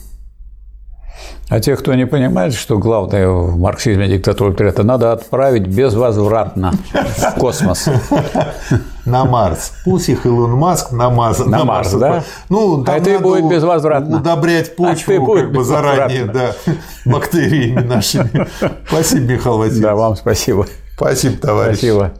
А те, кто не понимает, что главное в марксизме диктатуры это надо отправить безвозвратно в космос. На Марс. Пусть их Илон Маск на Марс. На, на Марс, Марс, да? Ну, а это будет безвозвратно. Удобрять а почву а как бы заранее, да, бактериями нашими. Спасибо, Михаил Васильевич. Да, вам спасибо. Спасибо, товарищ. Спасибо.